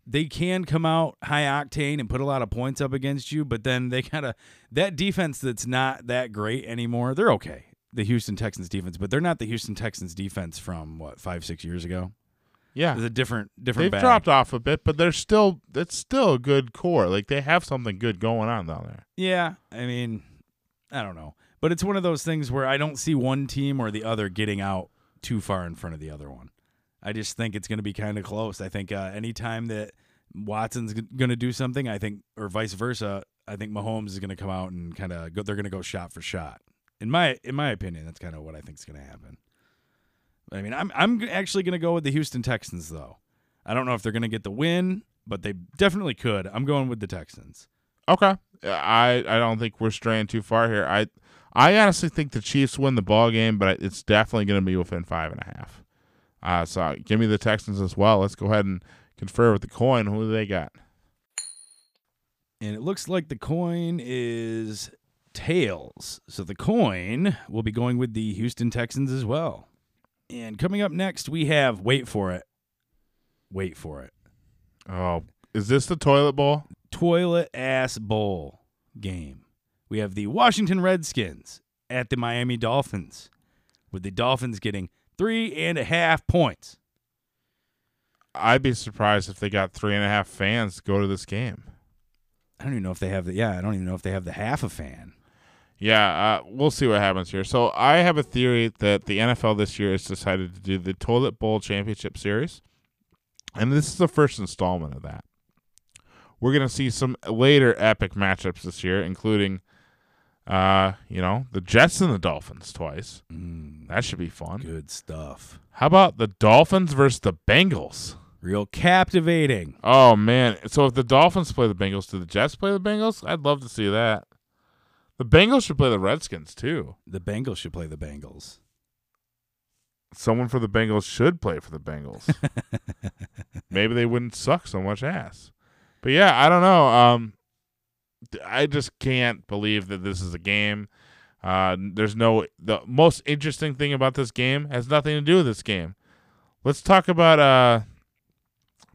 they can come out high octane and put a lot of points up against you, but then they kind of that defense that's not that great anymore. They're okay, the Houston Texans defense, but they're not the Houston Texans defense from what five six years ago. Yeah. It's a different different. They've bag. dropped off a bit, but they're still it's still a good core. Like they have something good going on down there. Yeah, I mean, I don't know, but it's one of those things where I don't see one team or the other getting out too far in front of the other one. I just think it's going to be kind of close. I think uh, anytime that Watson's going to do something, I think, or vice versa, I think Mahomes is going to come out and kind of go. They're going to go shot for shot. In my in my opinion, that's kind of what I think is going to happen. I mean, I'm I'm actually going to go with the Houston Texans though. I don't know if they're going to get the win, but they definitely could. I'm going with the Texans. Okay. I I don't think we're straying too far here. I I honestly think the Chiefs win the ball game, but it's definitely going to be within five and a half. Uh, so give me the Texans as well. Let's go ahead and confer with the coin. Who do they got? And it looks like the coin is tails. So the coin will be going with the Houston Texans as well. And coming up next, we have wait for it. Wait for it. Oh, is this the toilet bowl? Toilet ass bowl game. We have the Washington Redskins at the Miami Dolphins, with the Dolphins getting three and a half points. I'd be surprised if they got three and a half fans to go to this game. I don't even know if they have the yeah, I don't even know if they have the half a fan. Yeah, uh, we'll see what happens here. So I have a theory that the NFL this year has decided to do the Toilet Bowl Championship Series, and this is the first installment of that. We're gonna see some later epic matchups this year, including, uh, you know, the Jets and the Dolphins twice. Mm, That should be fun. good stuff. How about the Dolphins versus the Bengals? Real captivating. Oh man! So if the Dolphins play the Bengals, do the Jets play the Bengals? I'd love to see that. The Bengals should play the Redskins too. The Bengals should play the Bengals. someone for the Bengals should play for the Bengals. [LAUGHS] Maybe they wouldn't suck so much ass. But yeah, I don't know. Um, I just can't believe that this is a game. Uh, there's no the most interesting thing about this game has nothing to do with this game. Let's talk about uh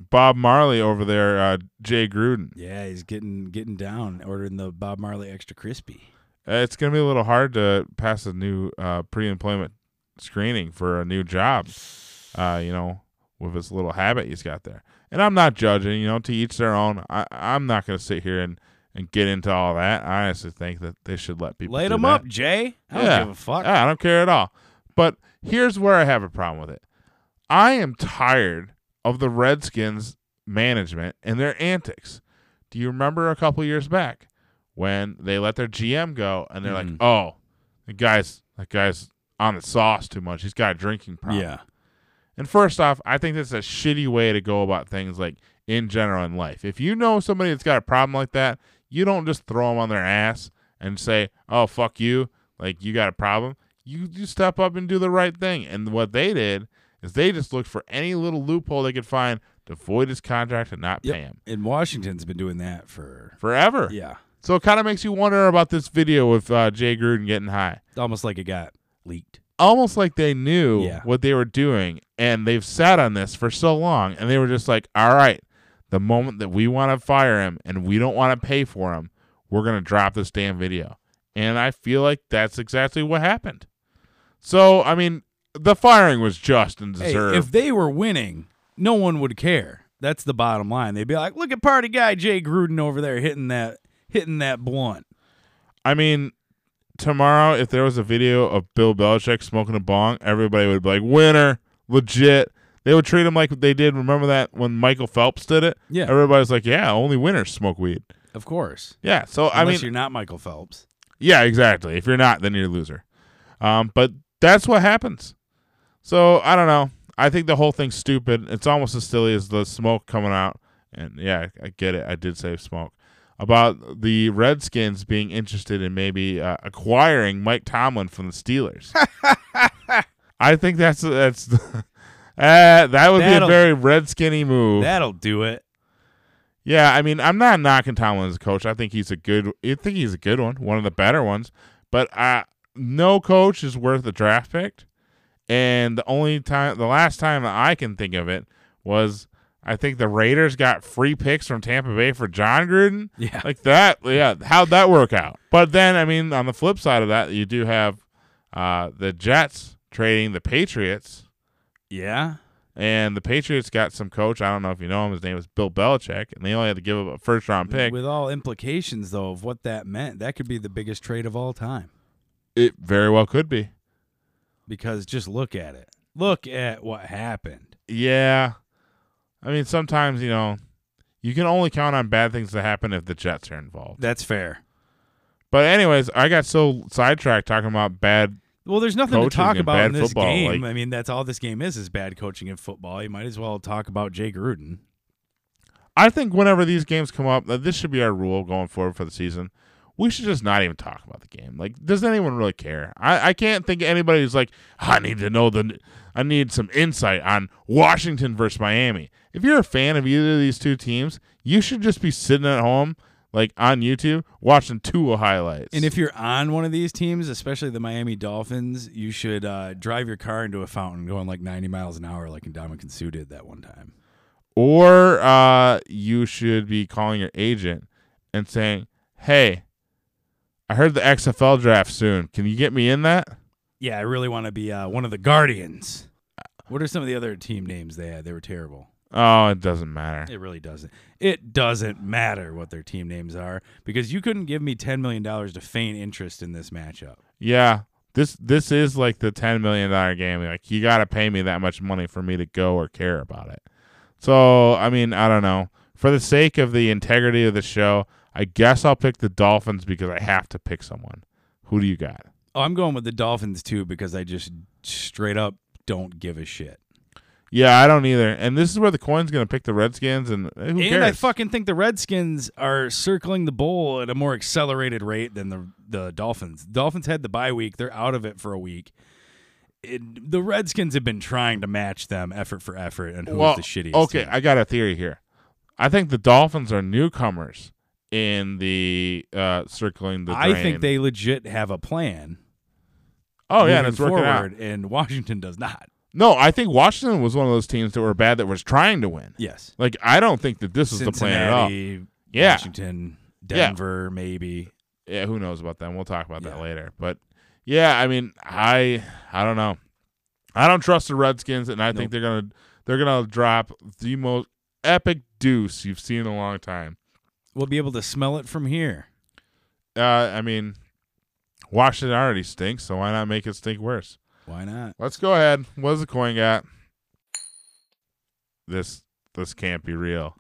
Bob Marley over there, uh, Jay Gruden. Yeah, he's getting getting down, ordering the Bob Marley extra crispy. Uh, it's gonna be a little hard to pass a new uh, pre-employment screening for a new job. Uh, you know, with this little habit he's got there. And I'm not judging, you know, to each their own. I, I'm not going to sit here and, and get into all that. I honestly think that they should let people Light them that. up, Jay. I don't Yeah. give a fuck. Yeah, I don't care at all. But here's where I have a problem with it. I am tired of the Redskins management and their antics. Do you remember a couple years back when they let their GM go and they're Mhm. like, "Oh, the guy's that guy's on the sauce too much. He's got a drinking problem." yeah. And first off, I think that's a shitty way to go about things like in general in life. If you know somebody that's got a problem like that, you don't just throw them on their ass and say, "Oh, fuck you." Like you got a problem. You you step up and do the right thing. And what they did is they just looked for any little loophole they could find to void his contract and not Yep. pay him And Washington's been doing that for forever. yeah, So it kind of makes you wonder about this video with uh, Jay Gruden getting high. almost like it got leaked. almost like they knew Yeah. what they were doing and they've sat on this for so long and they were just like all right the moment that we want to fire him and we don't want to pay for him we're going to drop this damn video and i feel like that's exactly what happened so i mean the firing was just and Hey, deserved if they were winning, no one would care. That's the bottom line. They'd be like, "Look at party guy Jay Gruden over there hitting that hitting that blunt." i mean tomorrow if there was a video of bill belichick smoking a bong everybody would be like winner legit they would treat him like they did remember that when michael phelps did it Yeah, Everybody's like, yeah, only winners smoke weed. of course. Yeah, so I Unless mean, you're not Michael Phelps. yeah, exactly. If you're not, then you're a loser. Um, but that's what happens. So I don't know. I think the whole thing's stupid. It's almost as silly as the smoke coming out. And yeah, I get it. I did say smoke about the Redskins being interested in maybe uh, acquiring Mike Tomlin from the Steelers. [LAUGHS] I think that's that's uh, [LAUGHS] that would That'll- be a very Redskinny move. That'll do it. Yeah, I mean, I'm not knocking Tomlin as a coach. I think he's a good. I think he's a good one, one of the better ones. But uh, no coach is worth a draft pick. And the only time, the last time that I can think of it was, I think the Raiders got free picks from Tampa Bay for Jon Gruden. Yeah. Like that, yeah. How'd that work out? But then, I mean, on the flip side of that, you do have uh, the Jets trading the Patriots Yeah. and the Patriots got some coach. I don't know if you know him. His name is Bill Belichick, and they only had to give up a first round pick. With all implications though of what that meant, that could be the biggest trade of all time. It very well could be. Because just look at it. Look at what happened. Yeah, I mean sometimes you know you can only count on bad things to happen if the Jets are involved. That's fair. But anyways, I got so sidetracked talking about bad. Well, there's nothing to talk about in this football, game. like- I mean, that's all this game is is bad coaching in football. You might as well talk about Jay Gruden. I think whenever these games come up, uh, this should be our rule going forward for the season. We should just not even talk about the game. Like, does anyone really care? I, I can't think of anybody who's like, I need to know the, I need some insight on Washington versus Miami. If you're a fan of either of these two teams, you should just be sitting at home, like on YouTube, watching Tua highlights. And if you're on one of these teams, especially the Miami Dolphins, you should uh, drive your car into a fountain going like 90 miles an hour, like Ndamukong Suh did that one time. or uh, you should be calling your agent and saying, "Hey, I heard the XFL draft soon. Can you get me in that?" Yeah, I really want to be uh, one of the Guardians. What are some of the other team names they had? They were terrible. Oh, it doesn't matter. It really doesn't. It doesn't matter what their team names are because you couldn't give me $10 million to feign interest in this matchup. Yeah, this this is like the ten million dollar game. Like you got to pay me that much money for me to go or care about it. So I mean, I don't know. For the sake of the integrity of the show, I guess I'll pick the Dolphins because I have to pick someone. Who do you got? Oh, I'm going with the Dolphins too because I just straight up don't give a shit. Yeah, I don't either. And this is where the coin's gonna pick the Redskins, and uh, who and cares? I fucking think the Redskins are circling the bowl at a more accelerated rate than the the Dolphins. Dolphins had the bye week; they're out of it for a week. It, the Redskins have been trying to match them effort for effort, and who's well, the shittiest? okay, team. I got a theory here. I think the Dolphins are newcomers in the uh, circling the. I think they legit have a plan. Oh yeah, and it's working out. forward, and Washington does not. No, I think Washington was one of those teams that were bad that was trying to win. Yes, Like I don't think that this is the plan at all. Cincinnati, Yeah. Washington, Yeah. Denver, maybe. Yeah, who knows about them? We'll talk about that Yeah. later. But yeah, I mean, I I don't know. I don't trust the Redskins, and I think Nope. they're gonna they're gonna drop the most epic deuce you've seen in a long time. We'll be able to smell it from here. Uh, I mean, Washington already stinks, so why not make it stink worse? Why not? Let's go ahead. What's the coin got? This this can't be real.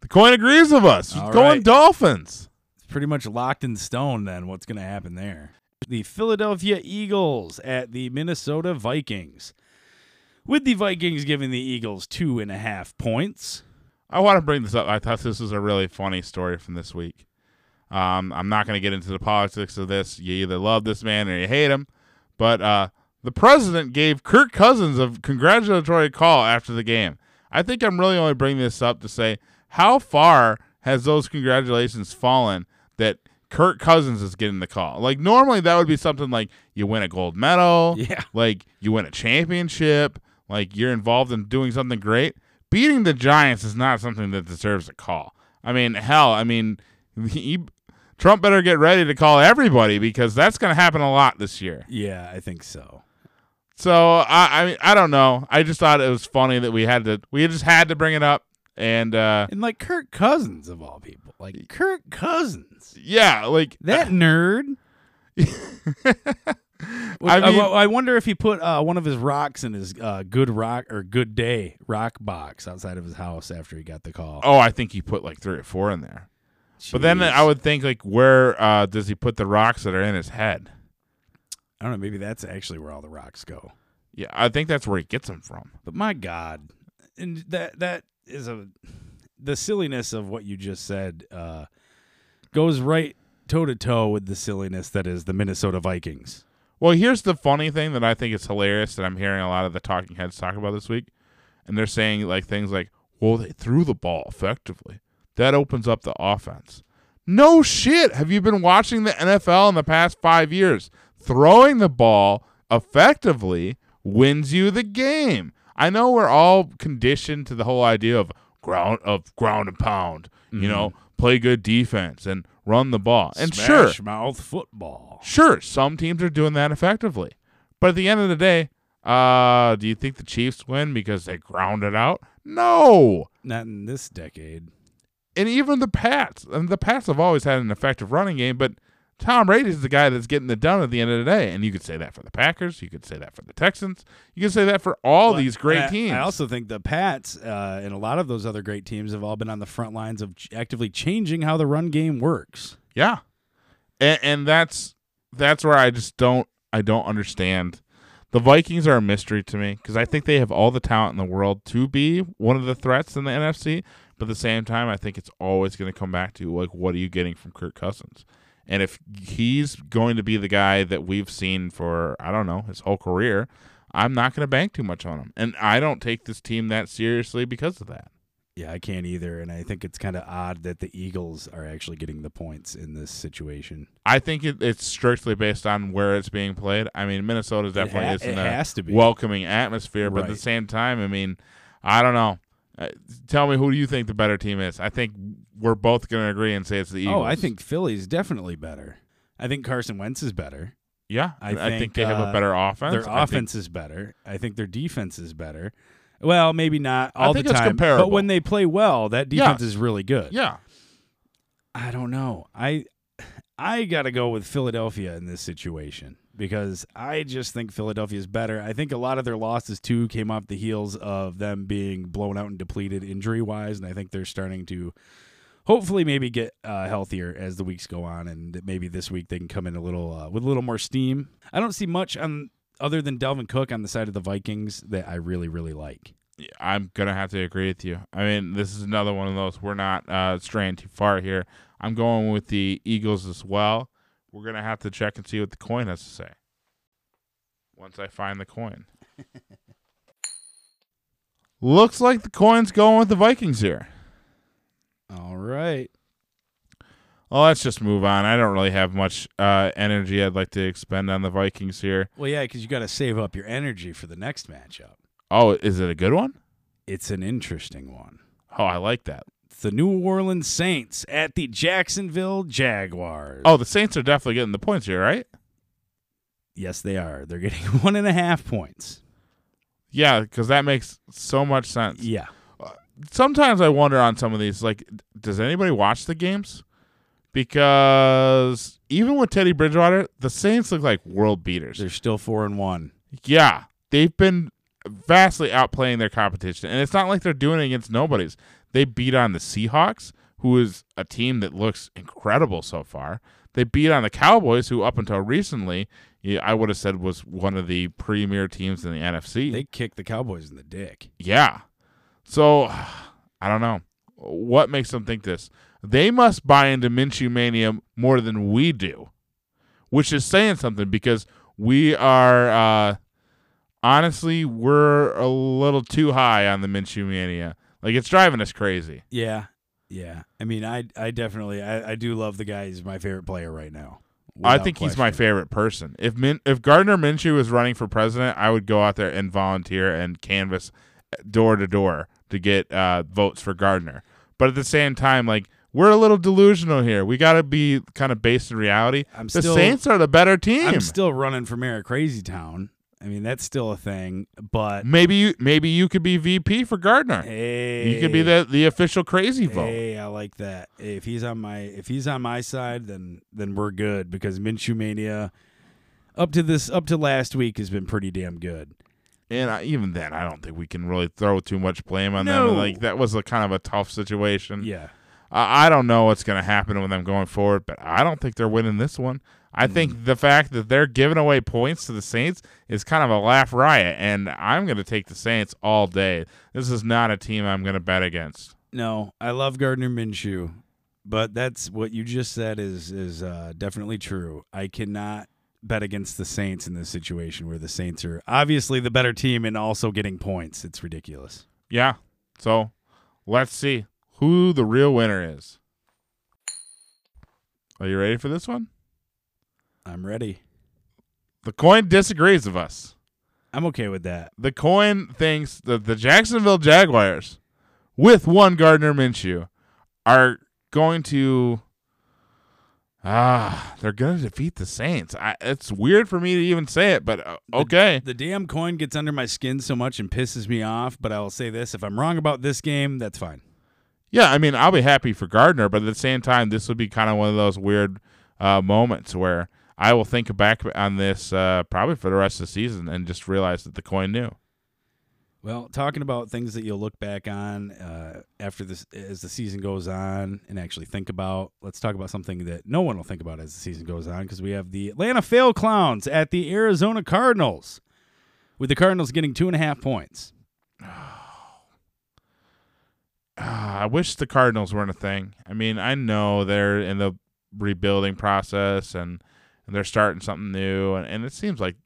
The coin agrees with us. She's All going right. Dolphins. It's pretty much locked in stone then what's going to happen there. The Philadelphia Eagles at the Minnesota Vikings. With the Vikings giving the Eagles two and a half points. I want to bring this up. I thought this was a really funny story from this week. Um, I'm not going to get into the politics of this. You either love this man or you hate him. But uh, the president gave Kirk Cousins a congratulatory call after the game. I think I'm really only bringing this up to say how far has those congratulations fallen that Kirk Cousins is getting the call. Like normally that would be something like you win a gold medal, [LAUGHS] Yeah. like you win a championship, like you're involved in doing something great. Beating the Giants is not something that deserves a call. I mean, hell, I mean, [LAUGHS] he, Trump better get ready to call everybody because that's going to happen a lot this year. Yeah, I think so. So I, I mean, I don't know. I just thought it was funny that we had to, we just had to bring it up, and uh, And like Kirk Cousins of all people. Like Kirk Cousins. yeah, like That [LAUGHS] nerd. I I, mean- I wonder if he put uh, one of his rocks in his uh, good rock or good day rock box outside of his house after he got the call. Oh, I think he put like three or four in there. But then I would think like, where uh, does he put the rocks that are in his head? I don't know. Maybe that's actually where all the rocks go. Yeah, I think that's where he gets them from. But my God, and that that is a the silliness of what you just said uh, goes right toe to toe with the silliness that is the Minnesota Vikings. Well, here's the funny thing that I think is hilarious that I'm hearing a lot of the talking heads talk about this week, and they're saying like things like, "Well, they threw the ball effectively. That opens up the offense." No shit. Have you been watching the NFL in the past five years? Throwing the ball effectively wins you the game. I know we're all conditioned to the whole idea of ground of ground and pound. You know, play good defense and run the ball. And sure, Smash mouth football. Sure, some teams are doing that effectively. But at the end of the day, uh, do you think the Chiefs win because they ground it out? No. Not in this decade. And even the Pats, and the Pats have always had an effective running game, but Tom Brady's the guy that's getting it done at the end of the day. And you could say that for the Packers, you could say that for the Texans, you could say that for all Well, these great I- teams. I also think the Pats uh, and a lot of those other great teams have all been on the front lines of actively changing how the run game works. Yeah, and, and that's that's where I just don't I don't understand. The Vikings are a mystery to me because I think they have all the talent in the world to be one of the threats in the NFC. But at the same time, I think it's always going to come back to like, what are you getting from Kirk Cousins? And if he's going to be the guy that we've seen for I don't know his whole career, I'm not going to bank too much on him. And I don't take this team that seriously because of that. Yeah, I can't either, and I think it's kind of odd that the Eagles are actually getting the points in this situation. I think it, it's strictly based on where it's being played. I mean, Minnesota definitely ha- is in it a has to be. welcoming atmosphere, but at the same time, I mean, I don't know. Uh, tell me, who do you think the better team is? I think we're both going to agree and say it's the Eagles. Oh, I think Philly's definitely better. I think Carson Wentz is better. yeah. I I, think, think, they have a uh, better offense. Their I think- offense is better. I think their defense is better. Well, maybe not all think the it's time, comparable. but when they play well, that Yeah. defense is really good. yeah, I don't know. I I got to go with Philadelphia in this situation because I just think Philadelphia is better. I think a lot of their losses too came off the heels of them being blown out and depleted injury wise, and I think they're starting to hopefully maybe get uh, healthier as the weeks go on, and maybe this week they can come in a little uh, with a little more steam. I don't see much on other than Dalvin Cook on the side of the Vikings that I really really like. I'm to have to agree with you. I mean, this is another one of those. We're not uh, straying too far here. I'm going with the Eagles as well. We're going to have to check and see what the coin has to say once I find the coin. [LAUGHS] Looks like the coin's going with the Vikings here. All right. Well, let's just move on. I don't really have much uh, energy I'd like to expend on the Vikings here. Well, yeah, because you got to save up your energy for the next matchup. Oh, is it a good one? It's an interesting one. Oh, I like that. The New Orleans Saints at the Jacksonville Jaguars. Oh, the Saints are definitely getting the points here, right? yes, they are. They're getting [LAUGHS] one and a half points. Yeah, because that makes so much sense. Yeah. Uh, sometimes I wonder on some of these, like, does anybody watch the games? Because even with Teddy Bridgewater, the Saints look like world beaters. They're still four and one. Yeah, they've been vastly outplaying their competition, and it's not like they're doing it against nobodies. They beat on the Seahawks, who is a team that looks incredible so far. They beat on the Cowboys, who up until recently, I would have said was one of the premier teams in the NFC. They kicked the Cowboys in the dick. yeah, so I don't know what makes them think this. They must buy into Minshew mania more than we do, which is saying something because we are uh, honestly we're a little too high on the Minshew mania. Like it's driving us crazy. Yeah. Yeah. I mean, I I definitely I, I do love the guy. He's my favorite player right now. I think he's my favorite person. If Min- if Gardner Minshew was running for president, I would go out there and volunteer and canvass door to door to get uh, votes for Gardner. But at the same time, like we're a little delusional here. We got to be kind of based in reality. I'm the still- Saints are the better team. I'm still running for mayor of Crazy Town. I mean, that's still a thing, but maybe you maybe you could be VP for Gardner. hey, You could be the the official crazy vote. Hey, I like that. If he's on my if he's on my side, then then we're good because Minshew mania up to this up to last week has been pretty damn good. And I, even then, I don't think we can really throw too much blame on No. them. Like that was a kind of a tough situation. Yeah. I I don't know what's going to happen with them going forward, but I don't think they're winning this one. I Mm. think the fact that they're giving away points to the Saints is kind of a laugh riot, and I'm going to take the Saints all day. This is not a team I'm going to bet against. No, I love Gardner Minshew, but that's what you just said is is uh, definitely true. I cannot bet against the Saints in this situation where the Saints are obviously the better team and also getting points. It's ridiculous. Yeah. So let's see who the real winner is. Are you ready for this one? I'm ready. The coin disagrees with us. I'm okay with that. The coin thinks that the Jacksonville Jaguars, with one Gardner Minshew, are going to. Ah, they're going to defeat the Saints. I, it's weird for me to even say it, but uh, okay. The damn coin gets under my skin so much and pisses me off, but I will say this, if I'm wrong about this game, that's fine. Yeah, I mean, I'll be happy for Gardner, but at the same time, this would be kind of one of those weird uh, moments where I will think back on this uh, probably for the rest of the season and just realize that the coin knew. Well, talking about things that you'll look back on uh, after this as the season goes on and actually think about. Let's talk about something that no one will think about as the season goes on because we have the Atlanta Fail Clowns at the Arizona Cardinals, with the Cardinals getting two and a half points. [SIGHS] Ah, I wish the Cardinals weren't a thing. I mean, I know they're in the rebuilding process and, and they're starting something new, and, and it seems like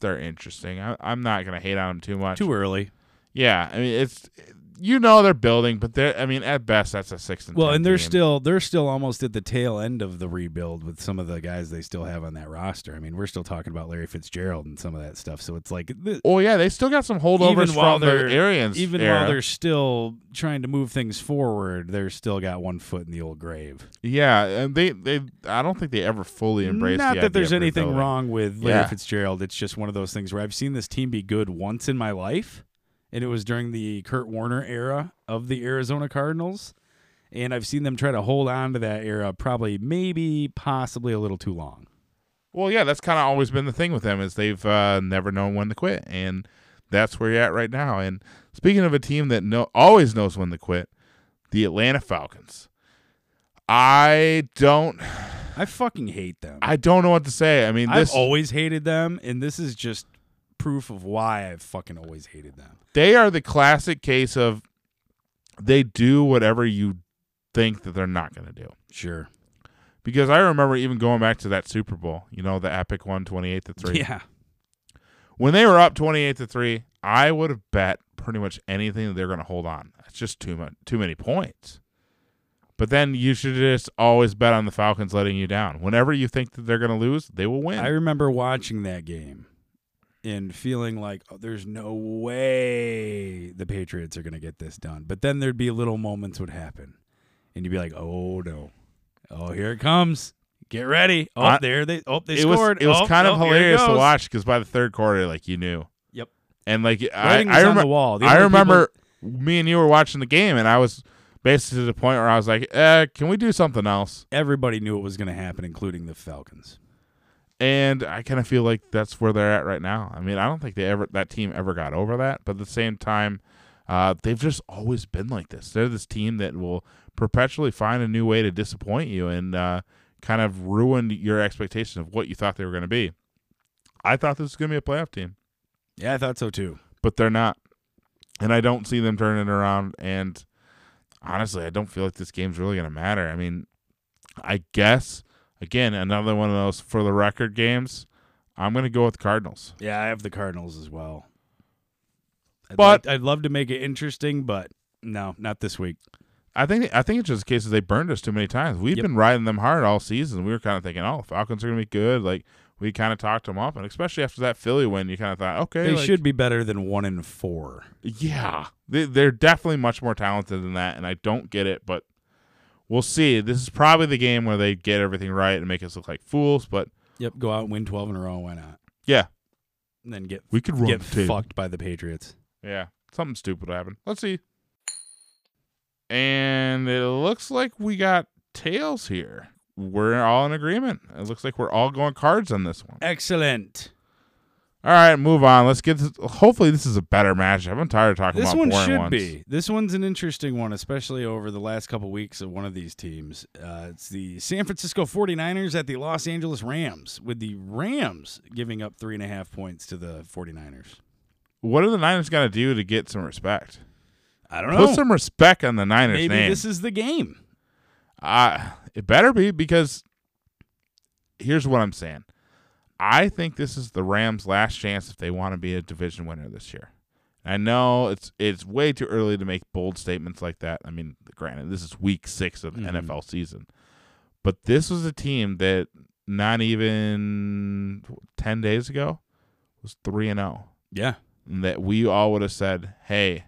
they're interesting. I, I'm not going to hate on them too much. Too early. Yeah, I mean, it's you know they're building, but they're I mean at best that's a six and Well, 10 and they're team. still they're still almost at the tail end of the rebuild with some of the guys they still have on that roster. I mean, we're still talking about Larry Fitzgerald and some of that stuff. So it's like th- Oh yeah, they still got some holdovers even while from the they're Arians even era. while they're still trying to move things forward, they're still got one foot in the old grave. yeah, and they they I don't think they ever fully embraced. Not the that there's anything rebuilding. wrong with Larry Yeah. Fitzgerald. It's just one of those things where I've seen this team be good once in my life, and it was during the Kurt Warner era of the Arizona Cardinals. And I've seen them try to hold on to that era probably, maybe, possibly a little too long. Well, yeah, that's kind of always been the thing with them is they've uh, never known when to quit, and that's where you're at right now. And speaking of a team that no always knows when to quit, the Atlanta Falcons. I don't I fucking hate them. I don't know what to say. I mean, I've this always hated them, and this is just proof of why I've fucking always hated them. they are the classic case of they do whatever you think that they're not going to do. Sure. Because I remember even going back to that Super Bowl, you know, the epic one, 28 to 3. Yeah. When they were up 28 to 3, I would have bet pretty much anything that they're going to hold on. It's just too much too many points. But then you should just always bet on the Falcons letting you down. Whenever you think that they're going to lose, they will win. I remember watching that game and feeling like oh, there's no way the Patriots are going to get this done. But then there'd be little moments would happen, and you'd be like, "Oh no, oh here it comes." Get ready! Oh, I- there they! Oh, they it was scored! it was Oh, kind of oh, here hilarious to watch because by the third quarter, like you knew. Yep. And like I, was I remember the wall. The I remember me and you were watching the game, and I was basically to the point where I was like, eh, "Can we do something else?" everybody knew it was going to happen, including the Falcons. And I kind of feel like that's where they're at right now. I mean, I don't think they ever that team ever got over that, but at the same time, uh, they've just always been like this. They're this team that will perpetually find a new way to disappoint you and uh, kind of ruin your expectations of what you thought they were going to be. I thought this was going to be a playoff team. Yeah, I thought so too. but they're not. And I don't see them turning around. And honestly, I don't feel like this game's really going to matter. I mean, I guess, again, another one of those for the record games. I'm going to go with Cardinals. Yeah, I have the Cardinals as well. I'd But- like- I'd love to make it interesting, but no, not this week. I think I think it's just a case of they burned us too many times. We've Yep. been riding them hard all season. We were kind of thinking, oh, Falcons are going to be good. Like we kind of talked them up, and especially after that Philly win, you kind of thought, okay, They like, should be better than one in four. Yeah, they, they're definitely much more talented than that, and I don't get it, but we'll see. This is probably the game where they get everything right and make us look like fools. But Yep, go out and win twelve in a row. Why not? yeah, And then get we could run get the table. fucked by the Patriots. Yeah, something stupid will happen. Let's see. And it looks like we got tails here. We're all in agreement. It looks like we're all going cards on this one. Excellent. All right, move on. Let's get. To, hopefully, this is a better matchup. I'm tired of talking This about one should ones. be. This one's an interesting one, especially over the last couple weeks of one of these teams. Uh, it's the San Francisco 49ers at the Los Angeles Rams, with the Rams giving up three and a half points to the 49ers. What are the Niners going to do to get some respect? I don't know. Put some respect on the Niners Maybe name. this is the game. Uh, it better be because here's what I'm saying. I think this is the Rams' last chance if they want to be a division winner this year. I know it's it's way too early to make bold statements like that. I mean, granted, this is week six of the Mhm. NFL season, but this was a team that not even ten days ago was three and zero Yeah. and that we all would have said, "Hey,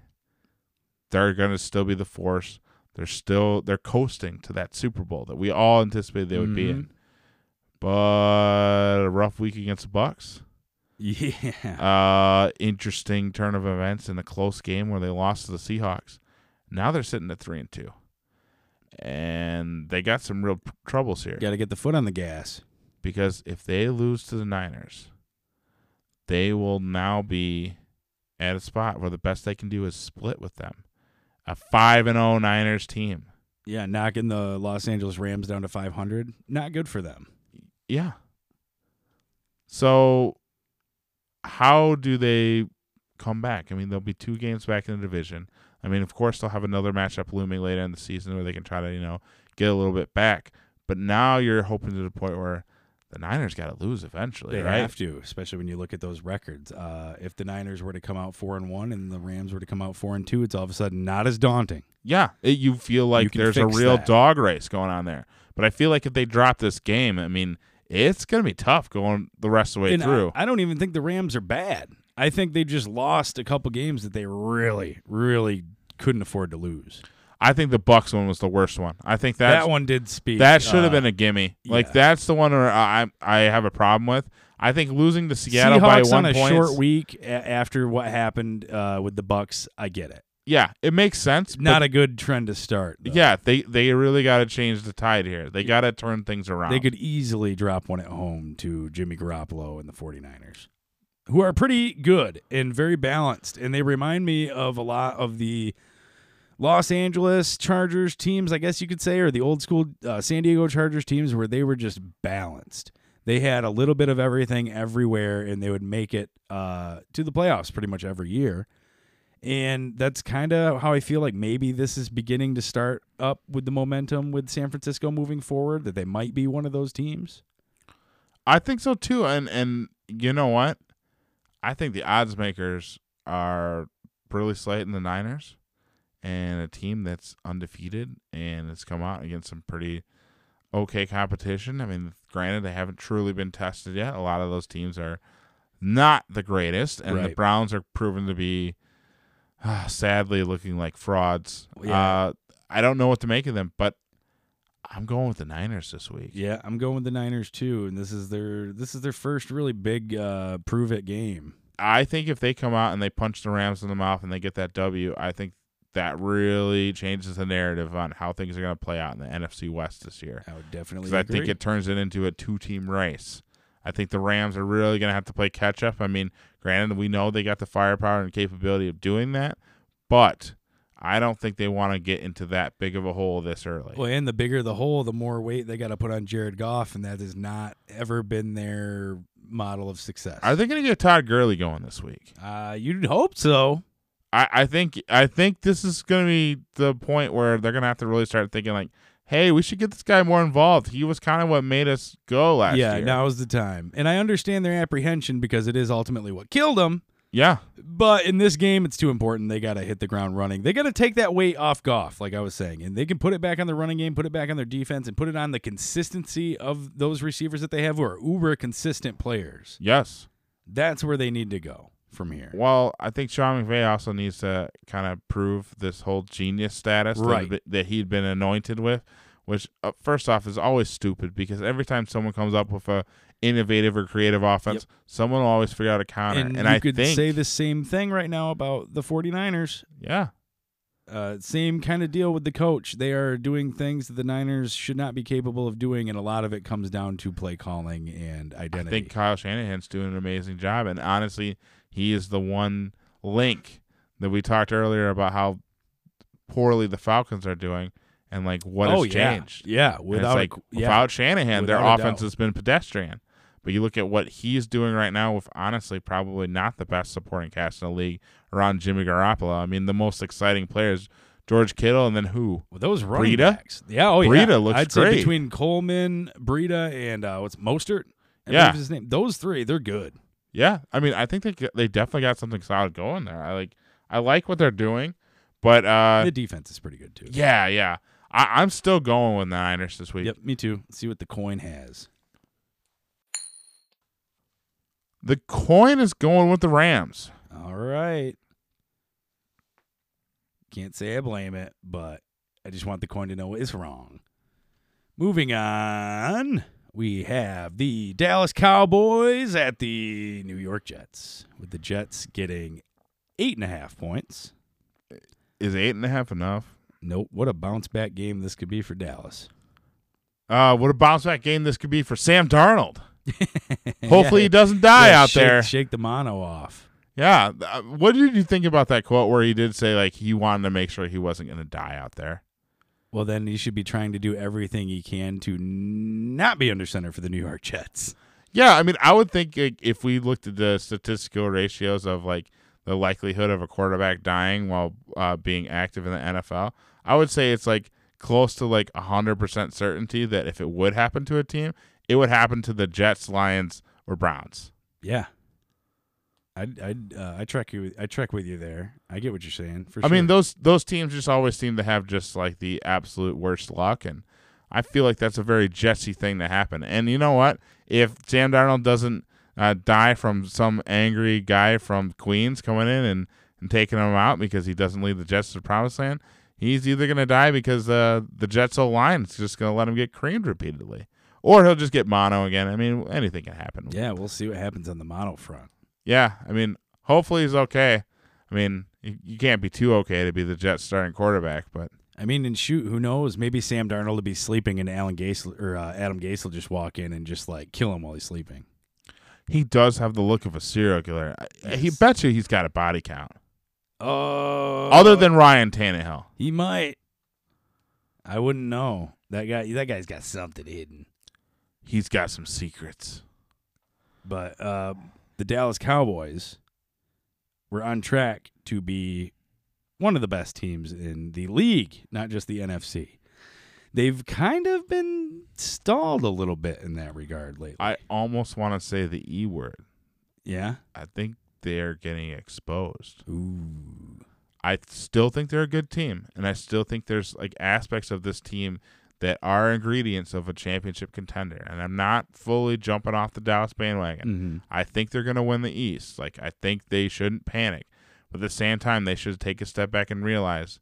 they're going to still be the force. They're still they're coasting to that Super Bowl that we all anticipated they would be in." But a rough week against the Bucs. Yeah. Uh, interesting turn of events in a close game where they lost to the Seahawks. Now they're sitting at three and two, and they got some real p- troubles here Got to get the foot on the gas. because if they lose to the Niners, they will now be at a spot where the best they can do is split with them. A 5 and 0 Niners team. Yeah, knocking the Los Angeles Rams down to 500. Not good for them. Yeah. So how do they come back? I mean, there'll be two games back in the division. I mean, of course, they'll have another matchup looming later in the season where they can try to, you know, get a little bit back. But now you're hoping to the point where the Niners got to lose eventually, They right? have to, especially when you look at those records. Uh, if the Niners were to come out four and one and the Rams were to come out four and two, it's all of a sudden not as daunting. Yeah, it, you feel like can there's a real that. dog race going on there. But I feel like if they drop this game, I mean, it's going to be tough going the rest of the way And through. I, don't even think the Rams are bad. I think they just lost a couple games that they really, really couldn't afford to lose. I think the Bucs one was the worst one. I think that one did speak. that should have uh, been a gimme. Like yeah. that's the one where I I have a problem with. I think losing to Seattle by Seahawks one on a point. short week after what happened uh, with the Bucs. I get it. Yeah, it makes sense. Not a good trend to start. though. yeah, they they really got to change the tide here. They got to turn things around. They could easily drop one at home to Jimmy Garoppolo and the 49ers, who are pretty good and very balanced. And they remind me of a lot of the Los Angeles Chargers teams, I guess you could say, or the old school uh, San Diego Chargers teams where they were just balanced. They had a little bit of everything everywhere, and they would make it uh, to the playoffs pretty much every year. And that's kind of how I feel like maybe this is beginning to start up with the momentum with San Francisco moving forward, that they might be one of those teams. I think so too. And and you know what? I think the odds makers are really slating the Niners and a team that's undefeated and has come out against some pretty okay competition. I mean, granted they haven't truly been tested yet. A lot of those teams are not the greatest and the Browns are proven to be [SIGHS] sadly looking like frauds. Yeah. Uh, I don't know what to make of them, but I'm going with the Niners this week. Yeah, I'm going with the Niners too, and this is their this is their first really big uh, prove it game. I think if they come out and they punch the Rams in the mouth and they get that W, I think that really changes the narrative on how things are going to play out in the NFC West this year. I would definitely Because I think it turns it into a two-team race. I think the Rams are really going to have to play catch up. I mean, granted, we know they got the firepower and capability of doing that, but I don't think they want to get into that big of a hole this early. Well, and the bigger the hole, the more weight they got to put on Jared Goff, and that has not ever been their model of success. Are they going to get Todd Gurley going this week? Uh, you'd hope so. I, I think I think this is going to be the point where they're going to have to really start thinking like, hey, we should get this guy more involved. He was kind of what made us go last yeah, year. now is the time, and I understand their apprehension because it is ultimately what killed them. yeah, But in this game, it's too important. They got to hit the ground running. They got to take that weight off Goff, like I was saying, and they can put it back on the running game, put it back on their defense, and put it on the consistency of those receivers that they have, who are uber consistent players. yes. That's where they need to go from here. Well, I think Sean McVay also needs to kind of prove this whole genius status Right. that, that he'd been anointed with, which uh, first off is always stupid because every time someone comes up with a innovative or creative offense, someone will always figure out a counter. And, And, you I could think, say the same thing right now about the 49ers. yeah, Uh, same kind of deal with the coach. They are doing things that the Niners should not be capable of doing, and a lot of it comes down to play calling and identity. I think Kyle Shanahan's doing an amazing job, and honestly, he is the one link that we talked earlier about how poorly the Falcons are doing, and like what oh has yeah, changed. yeah. Without like a, yeah. without Shanahan, their Without a offense doubt. has been pedestrian. But you look at what he's doing right now with honestly probably not the best supporting cast in the league around Jimmy Garoppolo. I mean, the most exciting players, George Kittle, and then who? Well, those running Breida? backs. Yeah, oh yeah. Breida looks I'd great. say between Coleman, Breida, and uh, what's Mostert? I Yeah. his name. Those three, they're good. Yeah, I mean, I think they they definitely got something solid going there. I like I like what they're doing, but uh, the defense is pretty good too. yeah, yeah, I, I'm still going with the Niners this week. Yep, me too. Let's see what the coin has. The coin is going with the Rams. All right. Can't say I blame it, but I just want the coin to know it's wrong. Moving on, we have the Dallas Cowboys at the New York Jets, with the Jets getting eight and a half points. Is eight and a half enough? Nope. What a bounce back game this could be for Dallas. Uh, what a bounce back game this could be for Sam Darnold. [LAUGHS] Hopefully Yeah. he doesn't die Yeah, out shake, there. Shake the mono off. Yeah. Uh, What did you think about that quote where he did say like he wanted to make sure he wasn't going to die out there? Well, then he should be trying to do everything he can to not be under center for the New York Jets. Yeah, I mean, I would think like, if we looked at the statistical ratios of like the likelihood of a quarterback dying while uh, being active in the NFL, I would say it's like close to like hundred percent certainty that if it would happen to a team, it would happen to the Jets, Lions, or Browns. Yeah. I I uh, I trek you I trek with you there. I get what you're saying. For I sure. mean, those those teams just always seem to have just like the absolute worst luck, and I feel like that's a very Jetsy thing to happen. And you know what? If Sam Darnold doesn't uh, die from some angry guy from Queens coming in and, and taking him out because he doesn't lead the Jets to the promised land, he's either going to die because uh, the Jets' O line is just going to let him get creamed repeatedly, or he'll just get mono again. I mean, anything can happen. yeah, we'll see what happens on the mono front. Yeah, I mean, hopefully he's okay. I mean, you, you can't be too okay to be the Jets starting quarterback, but I mean, and shoot, who knows? Maybe Sam Darnold will be sleeping, and Alan Gase or uh, Adam Gase will just walk in and just like kill him while he's sleeping. he does have the look of a serial killer. I- He Yes. bet you he's got a body count, Oh, other than Ryan Tannehill. he might. I wouldn't know. That guy, that guy's got something hidden. He's got some secrets. But uh, the Dallas Cowboys were on track to be one of the best teams in the league, not just the NFC. They've kind of been stalled a little bit in that regard lately. I almost want to say the E word. yeah. I think they're getting exposed. Ooh. I still think they're a good team, and I still think there's like aspects of this team that are ingredients of a championship contender. And I'm not fully jumping off the Dallas bandwagon. Mm-hmm. I think they're going to win the East. Like I think they shouldn't panic, but at the same time, they should take a step back and realize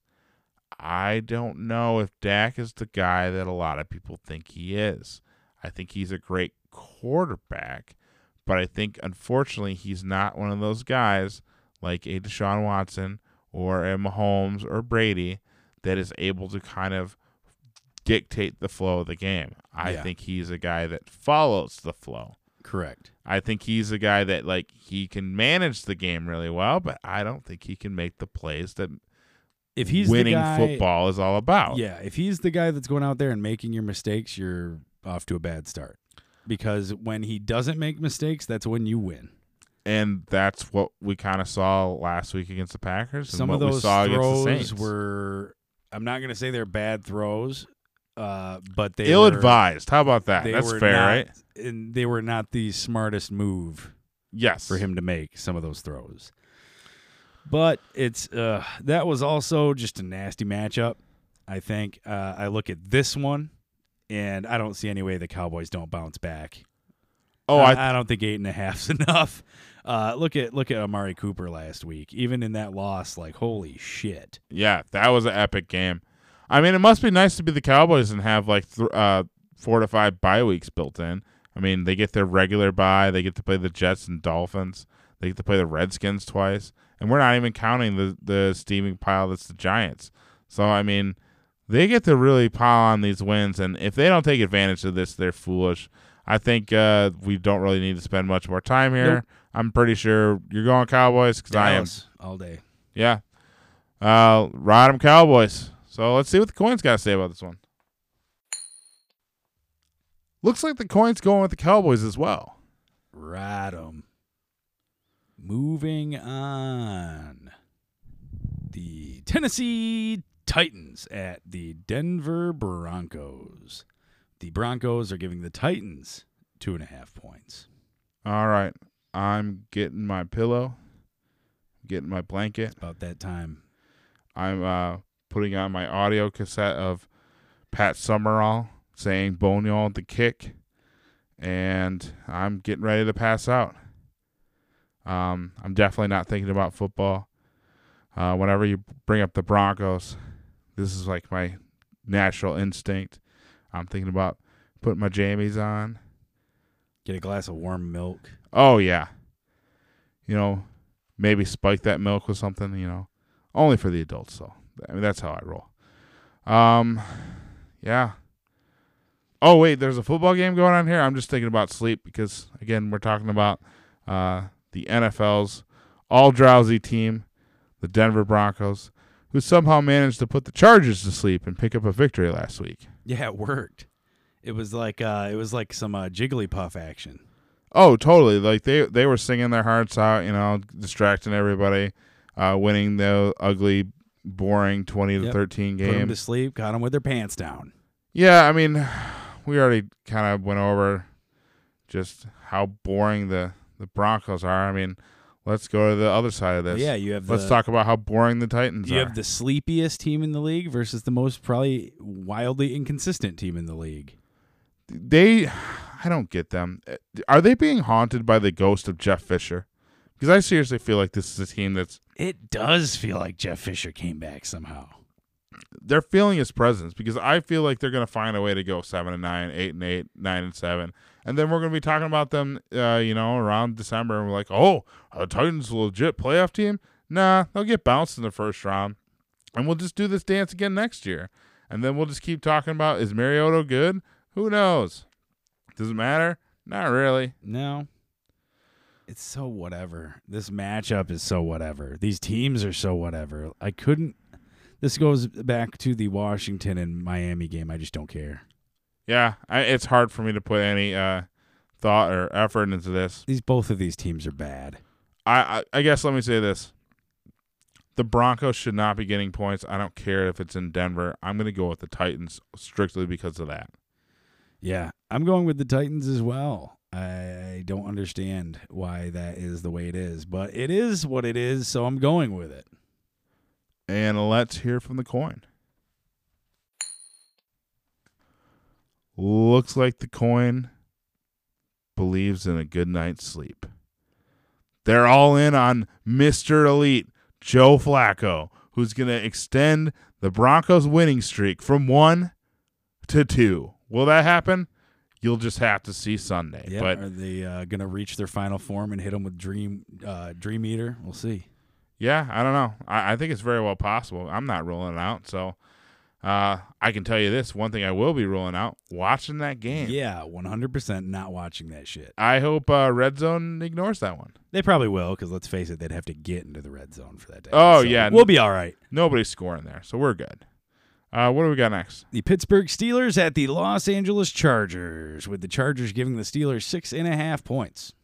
I don't know if Dak is the guy that a lot of people think he is. I think he's a great quarterback, but I think unfortunately he's not one of those guys like a Deshaun Watson or a Mahomes or Brady that is able to kind of dictate the flow of the game. I Yeah. think he's a guy that follows the flow. Correct. I think he's a guy that like he can manage the game really well, but I don't think he can make the plays that If he's winning guy, football is all about. Yeah, if he's the guy that's going out there and making your mistakes, you're off to a bad start. Because when he doesn't make mistakes, that's when you win. And that's what we kind of saw last week against the Packers. And Some what of we those saw against the throws were I'm not going to say they're bad throws, uh, but they ill advised. How about that? That's fair, not- right? And they were not the smartest move Yes. for him to make some of those throws. But it's uh, that was also just a nasty matchup. I think uh, I look at this one, and I don't see any way the Cowboys don't bounce back. Oh, I, I I don't think eight and a half's [LAUGHS] enough. Uh, look at look at Amari Cooper last week. Even in that loss, like holy shit. yeah, that was an epic game. I mean, it must be nice to be the Cowboys and have like th- uh, four to five bye weeks built in. I mean, they get their regular bye. They get to play the Jets and Dolphins. They get to play the Redskins twice, and we're not even counting the the steaming pile that's the Giants. So I mean, they get to really pile on these wins, and if they don't take advantage of this, they're foolish. I think uh, we don't really need to spend much more time here. Nope. I'm pretty sure you're going Cowboys because I am. All day. Yeah. Uh, them Cowboys. So let's see what the coins got to say about this one. Looks like the coin's going with the Cowboys as well. Ride 'em. Moving on. The Tennessee Titans at the Denver Broncos. The Broncos are giving the Titans two and a half points. All right. I'm getting my pillow, getting my blanket. About that time. I'm uh, putting on my audio cassette of Pat Summerall saying Boneyard the kick, and I'm getting ready to pass out. Um, I'm definitely not thinking about football. Uh, whenever you bring up the Broncos, this is like my natural instinct. I'm thinking about putting my jammies on. Get a glass of warm milk. Oh yeah. You know, maybe spike that milk with something, you know. Only for the adults though. I mean that's how I roll. Um yeah. Oh wait, there's a football game going on here. I'm just thinking about sleep because again, we're talking about uh the NFL's all drowsy team, the Denver Broncos, who somehow managed to put the Chargers to sleep and pick up a victory last week. Yeah, it worked. It was like uh, it was like some uh, Jigglypuff action. Oh, totally. Like they they were singing their hearts out, you know, distracting everybody, uh, winning the ugly, boring twenty to Yep. thirteen Put them game. to sleep. Got them with their pants down. yeah, I mean, [SIGHS] we already kind of went over just how boring the the Broncos are. I mean, let's go to the other side of this. yeah, you have. let's the, talk about how boring the Titans are. You are. have the sleepiest team in the league versus the most probably wildly inconsistent team in the league. they, [SIGHS] I don't get them. Uh, Are they being haunted by the ghost of Jeff Fisher? Because I seriously feel like this is a team that's It does feel like Jeff Fisher came back somehow. they're feeling his presence because I feel like they're going to find a way to go seven and nine, eight and eight, nine and seven, and then we're going to be talking about them, uh, you know, around December, and we're like, oh, are the Titans a legit playoff team? Nah, they'll get bounced in the first round, and we'll just do this dance again next year, and then we'll just keep talking about is Mariota good? Who knows? Does it matter? Not really. No. It's so whatever. This matchup is so whatever. These teams are so whatever. I couldn't. This goes back to the Washington and Miami game. I just don't care. Yeah, I, it's hard for me to put any uh, thought or effort into this. These both of these teams are bad. I, I I guess let me say this. The Broncos should not be getting points. I don't care if it's in Denver. I'm going to go with the Titans strictly because of that. Yeah, I'm going with the Titans as well. I don't understand why that is the way it is, but it is what it is, so I'm going with it. And let's hear from the coin. Looks like the coin believes in a good night's sleep. They're all in on Mr. Elite, Joe Flacco, who's going to extend the Broncos winning streak from one to two. Will that happen? You'll just have to see Sunday. Yeah, But are they uh, gonna reach their final form and hit them with Dream uh, Dream Eater? We'll see. yeah, I don't know. I, I think it's very well possible. I'm not ruling it out. So uh, I can tell you this: one thing I will be ruling out: watching that game. Yeah, one hundred percent not watching that shit. I hope uh, Red Zone ignores that one. They probably will, because let's face it, they'd have to get into the red zone for that day. Oh, So yeah. we'll be all right. Nobody's scoring there, so we're good. Uh, what do we got next? The Pittsburgh Steelers at the Los Angeles Chargers, with the Chargers giving the Steelers six and a half points.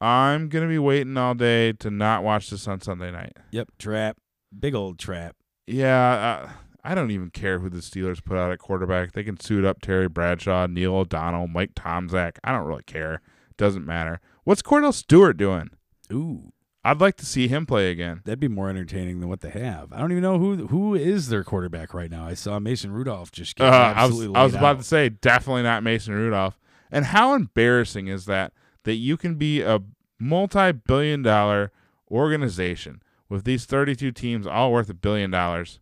I'm gonna be waiting all day to not watch this on Sunday night. Yep, trap, big old trap. Yeah, uh, I don't even care who the Steelers put out at quarterback. They can suit up Terry Bradshaw, Neil O'Donnell, Mike Tomczak. I don't really care. Doesn't matter. What's Kordell Stewart doing? Ooh, I'd like to see him play again. that'd be more entertaining than what they have. I don't even know who who is their quarterback right now. I saw Mason Rudolph just get Uh, I was absolutely I was about out. to say definitely not Mason Rudolph. And how embarrassing is that that you can be a multi-billion dollar organization with these 32 teams all worth a billion dollars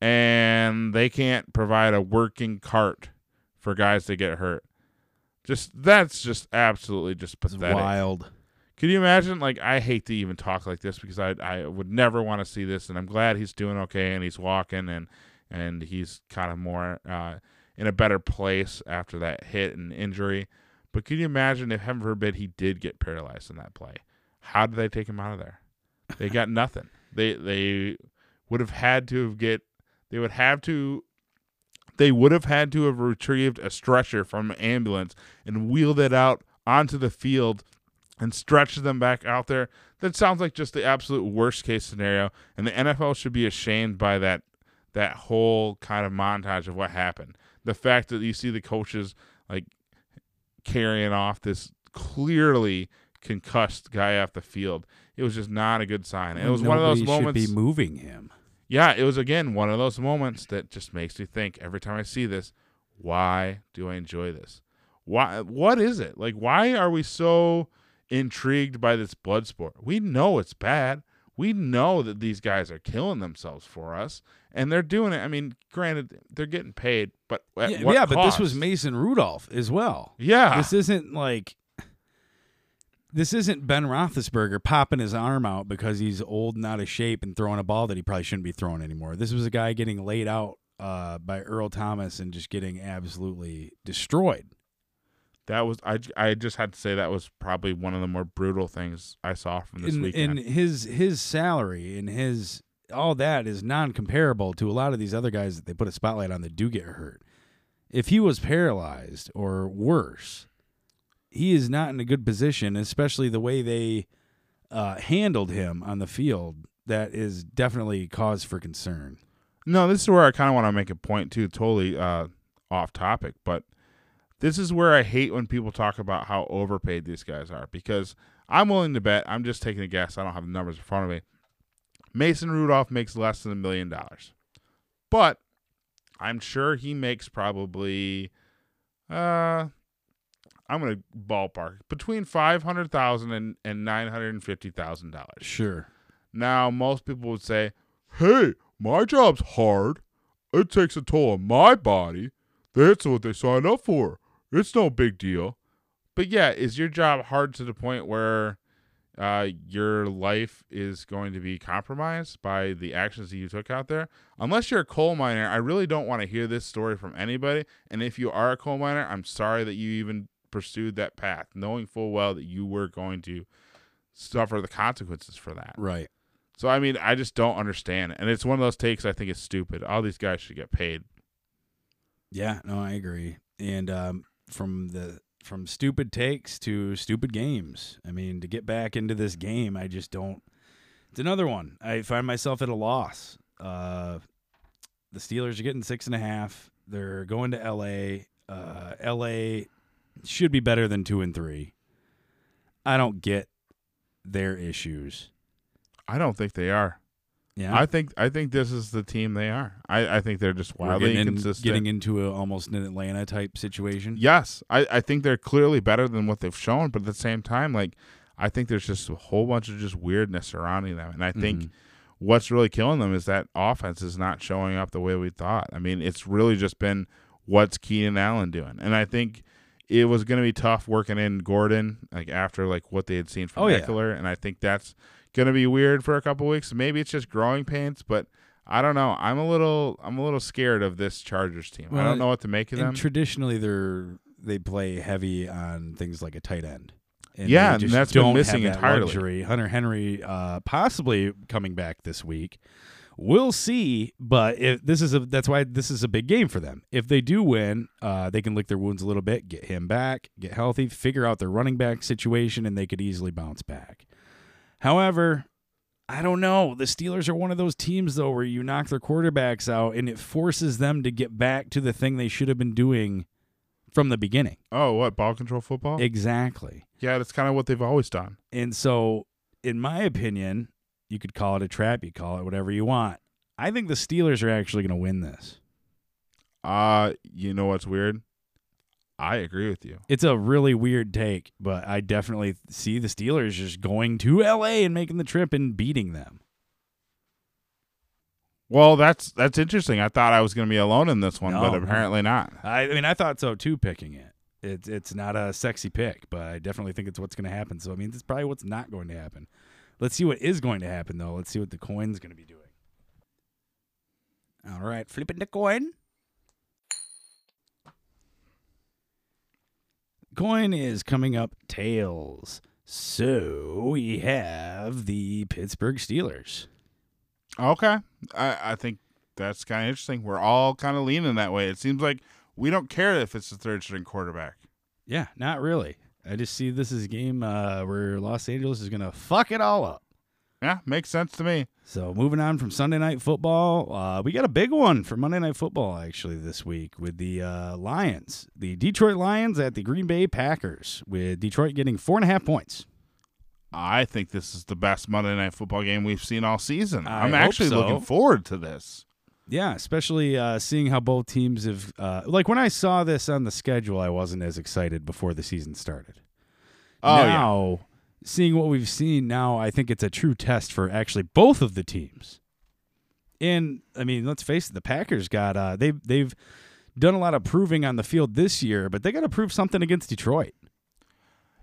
and they can't provide a working cart for guys to get hurt. Just that's just absolutely just It's pathetic. wild. Could you imagine? Like, I hate to even talk like this because I I would never want to see this, and I'm glad he's doing okay and he's walking and and he's kind of more uh, in a better place after that hit and injury. But could you imagine if heaven forbid he did get paralyzed in that play? How did they take him out of there? They got nothing. They they would have had to have get they would have to they would have had to have retrieved a stretcher from an ambulance and wheeled it out onto the field and stretched them back out there. That sounds like just the absolute worst case scenario, and the NFL should be ashamed by that that whole kind of montage of what happened. The fact that you see the coaches like carrying off this clearly concussed guy off the field, it was just not a good sign. And it was one of those moments. Should be moving him. Yeah, it was again one of those moments that just makes me think every time I see this, why do I enjoy this? Why what is it? Like why are we so intrigued by this blood sport? We know it's bad. We know that these guys are killing themselves for us and they're doing it. I mean, granted they're getting paid, but Yeah, what yeah, but this was Mason Rudolph as well. Yeah. This isn't like this isn't Ben Roethlisberger popping his arm out because he's old and out of shape and throwing a ball that he probably shouldn't be throwing anymore. This was a guy getting laid out uh, by Earl Thomas and just getting absolutely destroyed. That was I, I just had to say that was probably one of the more brutal things I saw from this And, weekend. and his his salary and his all that is non comparable to a lot of these other guys that they put a spotlight on that do get hurt. If he was paralyzed or worse, he is not in a good position, especially the way they uh, handled him on the field. That is definitely cause for concern. No, this is where I kind of want to make a point too, totally uh, off topic, but this is where I hate when people talk about how overpaid these guys are because I'm willing to bet, I'm just taking a guess, I don't have the numbers in front of me. Mason Rudolph makes less than a million dollars. But I'm sure he makes probably uh I'm going to ballpark between 500,000 and and $950,000. Sure. Now, most people would say, hey, my job's hard. It takes a toll on my body. That's what they signed up for. It's no big deal. But yeah, is your job hard to the point where uh, your life is going to be compromised by the actions that you took out there? Unless you're a coal miner, I really don't want to hear this story from anybody. And if you are a coal miner, I'm sorry that you even pursued that path, knowing full well that you were going to suffer the consequences for that. Right. So I mean, I just don't understand, and it's one of those takes I think is stupid. All these guys should get paid. Yeah, no, I agree. And um, from the from stupid takes to stupid games. I mean, to get back into this game, I just don't. It's another one. I find myself at a loss. Uh, the Steelers are getting six and a half. They're going to L.A. Uh, L.A. should be better than two and three. I don't get their issues. I don't think they are. Yeah, I think I think this is the team they are. I, I think they're just wildly getting, in- getting into a, almost an Atlanta type situation. yes, I, I think they're clearly better than what they've shown, but at the same time, like I think there's just a whole bunch of just weirdness surrounding them, and I think Mhm. what's really killing them is that offense is not showing up the way we thought. I mean, it's really just been what's Keenan Allen doing? And I think it was going to be tough working in Gordon like after like what they had seen from Oh, yeah. And I think that's going to be weird for a couple weeks. Maybe it's just growing pains, but I don't know. I'm a little I'm a little scared of this Chargers team. I don't know what to make of them. Traditionally, they're they play heavy on things like a tight end. And Yeah, and that's been missing that entirely. luxury. Hunter Henry uh, possibly coming back this week. We'll see, but if this is a that's why this is a big game for them. If they do win, uh, they can lick their wounds a little bit, get him back, get healthy, figure out their running back situation, and they could easily bounce back. However, I don't know. The Steelers are one of those teams though where you knock their quarterbacks out and it forces them to get back to the thing they should have been doing from the beginning. oh, what ball control football? Exactly. yeah, that's kind of what they've always done. And so, in my opinion, you could call it a trap, you call it whatever you want. I think the Steelers are actually going to win this. Uh, you know what's weird? I agree with you. It's a really weird take, but I definitely see the Steelers just going to LA and making the trip and beating them. Well, that's that's interesting. I thought I was going to be alone in this one, No, but apparently not. I, I mean, I thought so too, picking it. It's it's not a sexy pick, but I definitely think it's what's going to happen. So I mean, it's probably what's not going to happen. Let's see what is going to happen though. Let's see what the coin's going to be doing. All right, flipping the coin. Coin is coming up tails. So we have the Pittsburgh Steelers. Okay, I I think that's kind of interesting. We're all kind of leaning that way. It seems like we don't care if it's the third string quarterback. Yeah, not really. I just see this as a game uh, where Los Angeles is going to fuck it all up. Yeah, makes sense to me. So moving on from Sunday night football, uh, we got a big one for Monday night football actually this week with the uh, Lions, the Detroit Lions at the Green Bay Packers, with Detroit getting four and a half points. I think this is the best Monday night football game we've seen all season. I I'm actually so. looking forward to this. Yeah, especially uh, seeing how both teams have. Uh, like when I saw this on the schedule, I wasn't as excited before the season started. Oh, yeah. Seeing what we've seen now, I think it's a true test for actually both of the teams. And I mean, let's face it, the Packers got uh, they've they've done a lot of proving on the field this year, but they got to prove something against Detroit.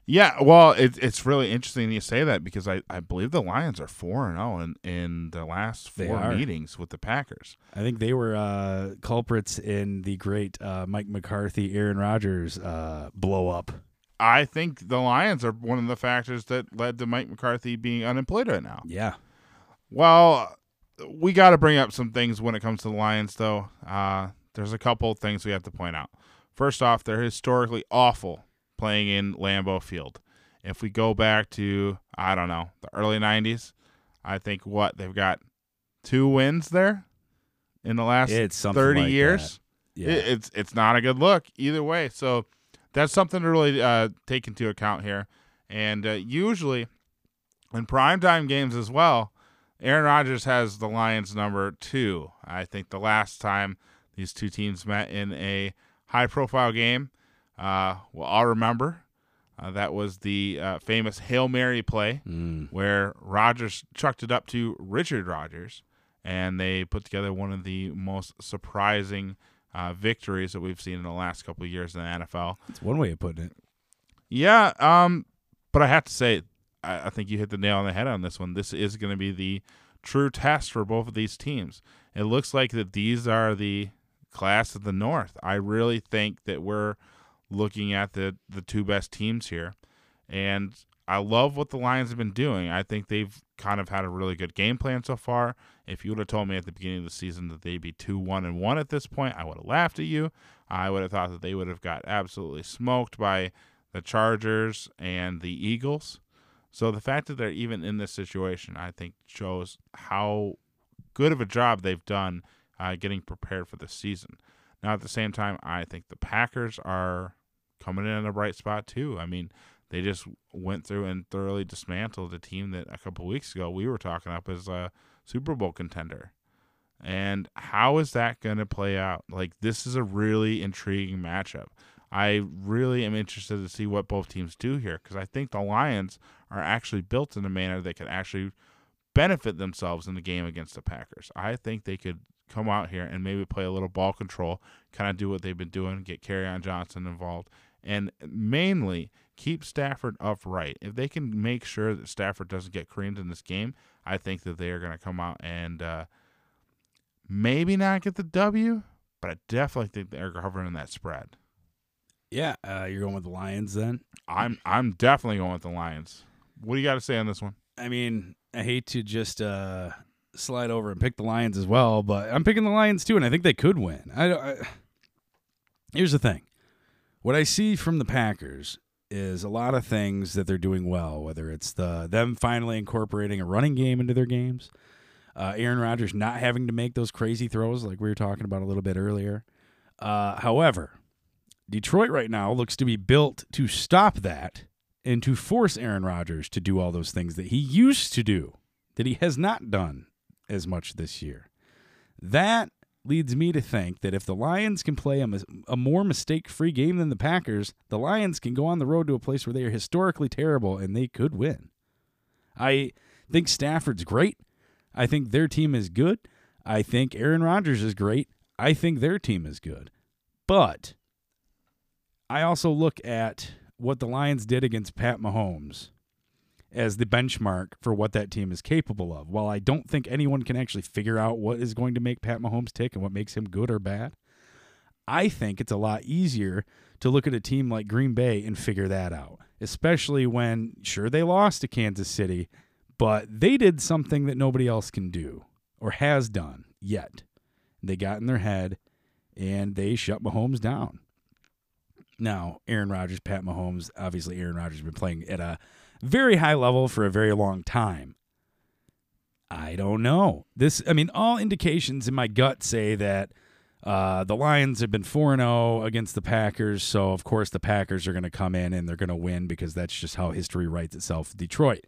Yeah, well, it, it's really interesting you say that because I, I believe the Lions are four and zero in in the last four meetings with the Packers. I think they were uh, culprits in the great uh, Mike McCarthy, Aaron Rodgers uh, blow up. I think the Lions are one of the factors that led to Mike McCarthy being unemployed right now. Yeah, Well, we got to bring up some things when it comes to the Lions, though. Uh, there's a couple of things we have to point out. First off, they're historically awful playing in Lambeau Field. If we go back to, I don't know, the early 90s, I think what? They've got two wins there in the last it's 30 like years. that. Yeah, It- it's it's not a good look either way. So that's something to really uh, take into account here. And uh, usually in primetime games as well, Aaron Rodgers has the Lions number two. I think the last time these two teams met in a high profile game, uh, well, I'll remember. Uh, that was the uh, famous Hail Mary play Mm. where Rodgers chucked it up to Richard Rodgers, and they put together one of the most surprising uh, victories that we've seen in the last couple of years in the NFL. That's one way of putting it. Yeah, um, but I have to say, I, I think you hit the nail on the head on this one. This is going to be the true test for both of these teams. It looks like that these are the class of the North. I really think that we're looking at the the two best teams here, and I love what the Lions have been doing. I think they've kind of had a really good game plan so far. If you would have told me at the beginning of the season that they'd be two one and one at this point, I would have laughed at you. I would have thought that they would have got absolutely smoked by the Chargers and the Eagles. So the fact that they're even in this situation, I think, shows how good of a job they've done uh, getting prepared for the season. Now, at the same time, I think the Packers are coming in in a bright spot too. I mean, they just went through and thoroughly dismantled a team that a couple weeks ago we were talking up as a Super Bowl contender. And how is that going to play out? Like, this is a really intriguing matchup. I really am interested to see what both teams do here because I think the Lions are actually built in a manner that could actually benefit themselves in the game against the Packers. I think they could come out here and maybe play a little ball control, kind of do what they've been doing, get Kerryon Johnson involved, and mainly keep Stafford upright. If they can make sure that Stafford doesn't get creamed in this game, I think that they are going to come out and uh, maybe not get the W, but I definitely think they're covering that spread. Yeah, uh, you're going with the Lions then. I'm I'm definitely going with the Lions. What do you got to say on this one? I mean, I hate to just uh, slide over and pick the Lions as well, but I'm picking the Lions too, and I think they could win. I, I here's the thing: what I see from the Packers is a lot of things that they're doing well. Whether it's the them finally incorporating a running game into their games, uh, Aaron Rodgers not having to make those crazy throws like we were talking about a little bit earlier. Uh, however, Detroit right now looks to be built to stop that and to force Aaron Rodgers to do all those things that he used to do that he has not done as much this year. That leads me to think that if the Lions can play a, a more mistake free game than the Packers, the Lions can go on the road to a place where they are historically terrible and they could win. I think Stafford's great. I think their team is good. I think Aaron Rodgers is great. I think their team is good. But I also look at what the Lions did against Pat Mahomes as the benchmark for what that team is capable of. While I don't think anyone can actually figure out what is going to make Pat Mahomes tick and what makes him good or bad, I think it's a lot easier to look at a team like Green Bay and figure that out, especially when, sure, they lost to Kansas City, but they did something that nobody else can do or has done yet. They got in their head and they shut Mahomes down. Now, Aaron Rodgers, Pat Mahomes, obviously Aaron Rodgers has been playing at a very high level for a very long time. I don't know. This, I mean, all indications in my gut say that uh, the Lions have been 4 0 against the Packers. So, of course, the Packers are going to come in and they're going to win because that's just how history writes itself. Detroit.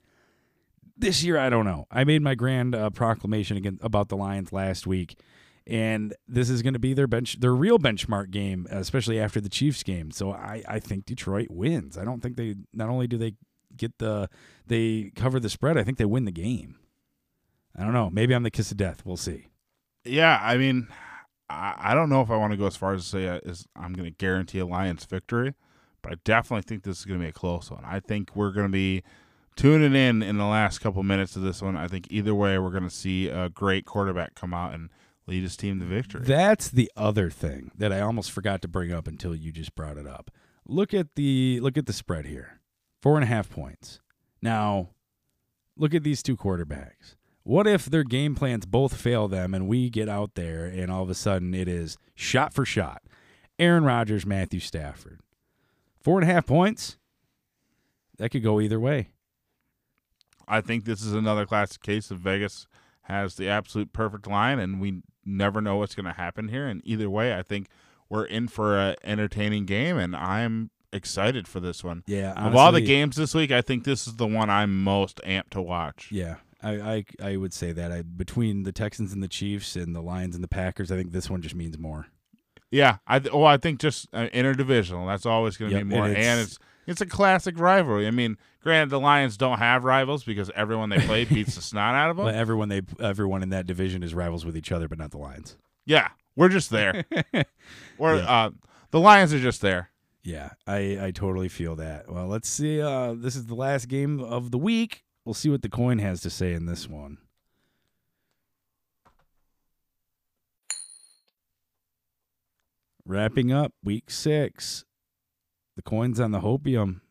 This year, I don't know. I made my grand uh, proclamation about the Lions last week and this is going to be their bench, their real benchmark game, especially after the Chiefs game. So I, I think Detroit wins. I don't think they not only do they get the they cover the spread, I think they win the game. I don't know. Maybe I'm the kiss of death. We'll see. Yeah, I mean, I, I don't know if I want to go as far as to say uh, is I'm going to guarantee a Lions victory, but I definitely think this is going to be a close one. I think we're going to be tuning in in the last couple minutes of this one. I think either way, we're going to see a great quarterback come out and lead his team to victory. That's the other thing that I almost forgot to bring up until you just brought it up. Look at the look at the spread here. Four and a half points. Now, look at these two quarterbacks. What if their game plans both fail them and we get out there and all of a sudden it is shot for shot? Aaron Rodgers, Matthew Stafford. Four and a half points? That could go either way. I think this is another classic case of Vegas has the absolute perfect line, and we never know what's going to happen here. And either way, I think we're in for an entertaining game, and I'm excited for this one. Yeah, honestly, of all the games this week, I think this is the one I'm most amped to watch. Yeah, I I, I would say that I, between the Texans and the Chiefs and the Lions and the Packers, I think this one just means more. Yeah, I th- well, I think just uh, interdivisional. That's always going to yep, be more, and it's, and it's it's a classic rivalry. I mean, granted, the Lions don't have rivals because everyone they play beats the [LAUGHS] snot out of them. But everyone they everyone in that division is rivals with each other, but not the Lions. Yeah, we're just there. [LAUGHS] we're yeah. uh, the Lions are just there. Yeah, I I totally feel that. Well, let's see. Uh, this is the last game of the week. We'll see what the coin has to say in this one. Wrapping up week six. The coin's on the hopium.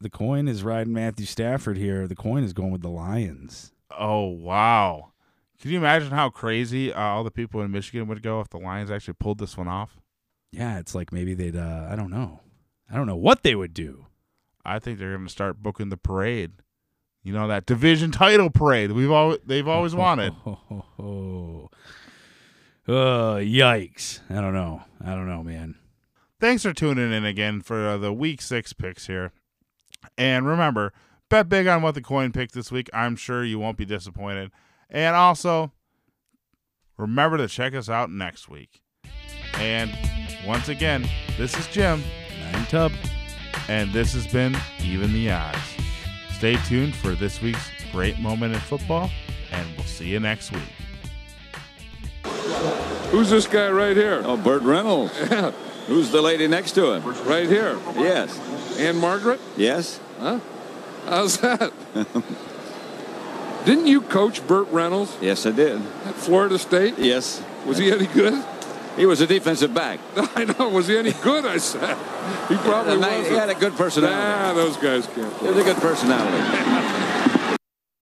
The coin is riding Matthew Stafford here. The coin is going with the Lions. Oh wow! Can you imagine how crazy uh, all the people in Michigan would go if the Lions actually pulled this one off? Yeah, it's like maybe they'd. Uh, I don't know. I don't know what they would do. I think they're going to start booking the parade. You know that division title parade we've always they've always [LAUGHS] wanted. Oh, oh, oh, oh, yikes! I don't know. I don't know, man. Thanks for tuning in again for uh, the week six picks here. And remember, bet big on what the coin picked this week. I'm sure you won't be disappointed. And also, remember to check us out next week. And once again, this is Jim. And I'm Tub. And this has been Even the Odds. Stay tuned for this week's great moment in football, and we'll see you next week. Who's this guy right here? Oh, Burt Reynolds. Yeah, [LAUGHS] Who's the lady next to him? right here. Yes. Ann-Margret? Yes. Huh? How's that? [LAUGHS] Didn't you coach Burt Reynolds Yes, I did. at Florida State? Yes. Was he any good? He was a defensive back. [LAUGHS] I know. Was he any good? I said. He probably was. He had a good Nah, personality. those guys can't He play. was a good personality. [LAUGHS]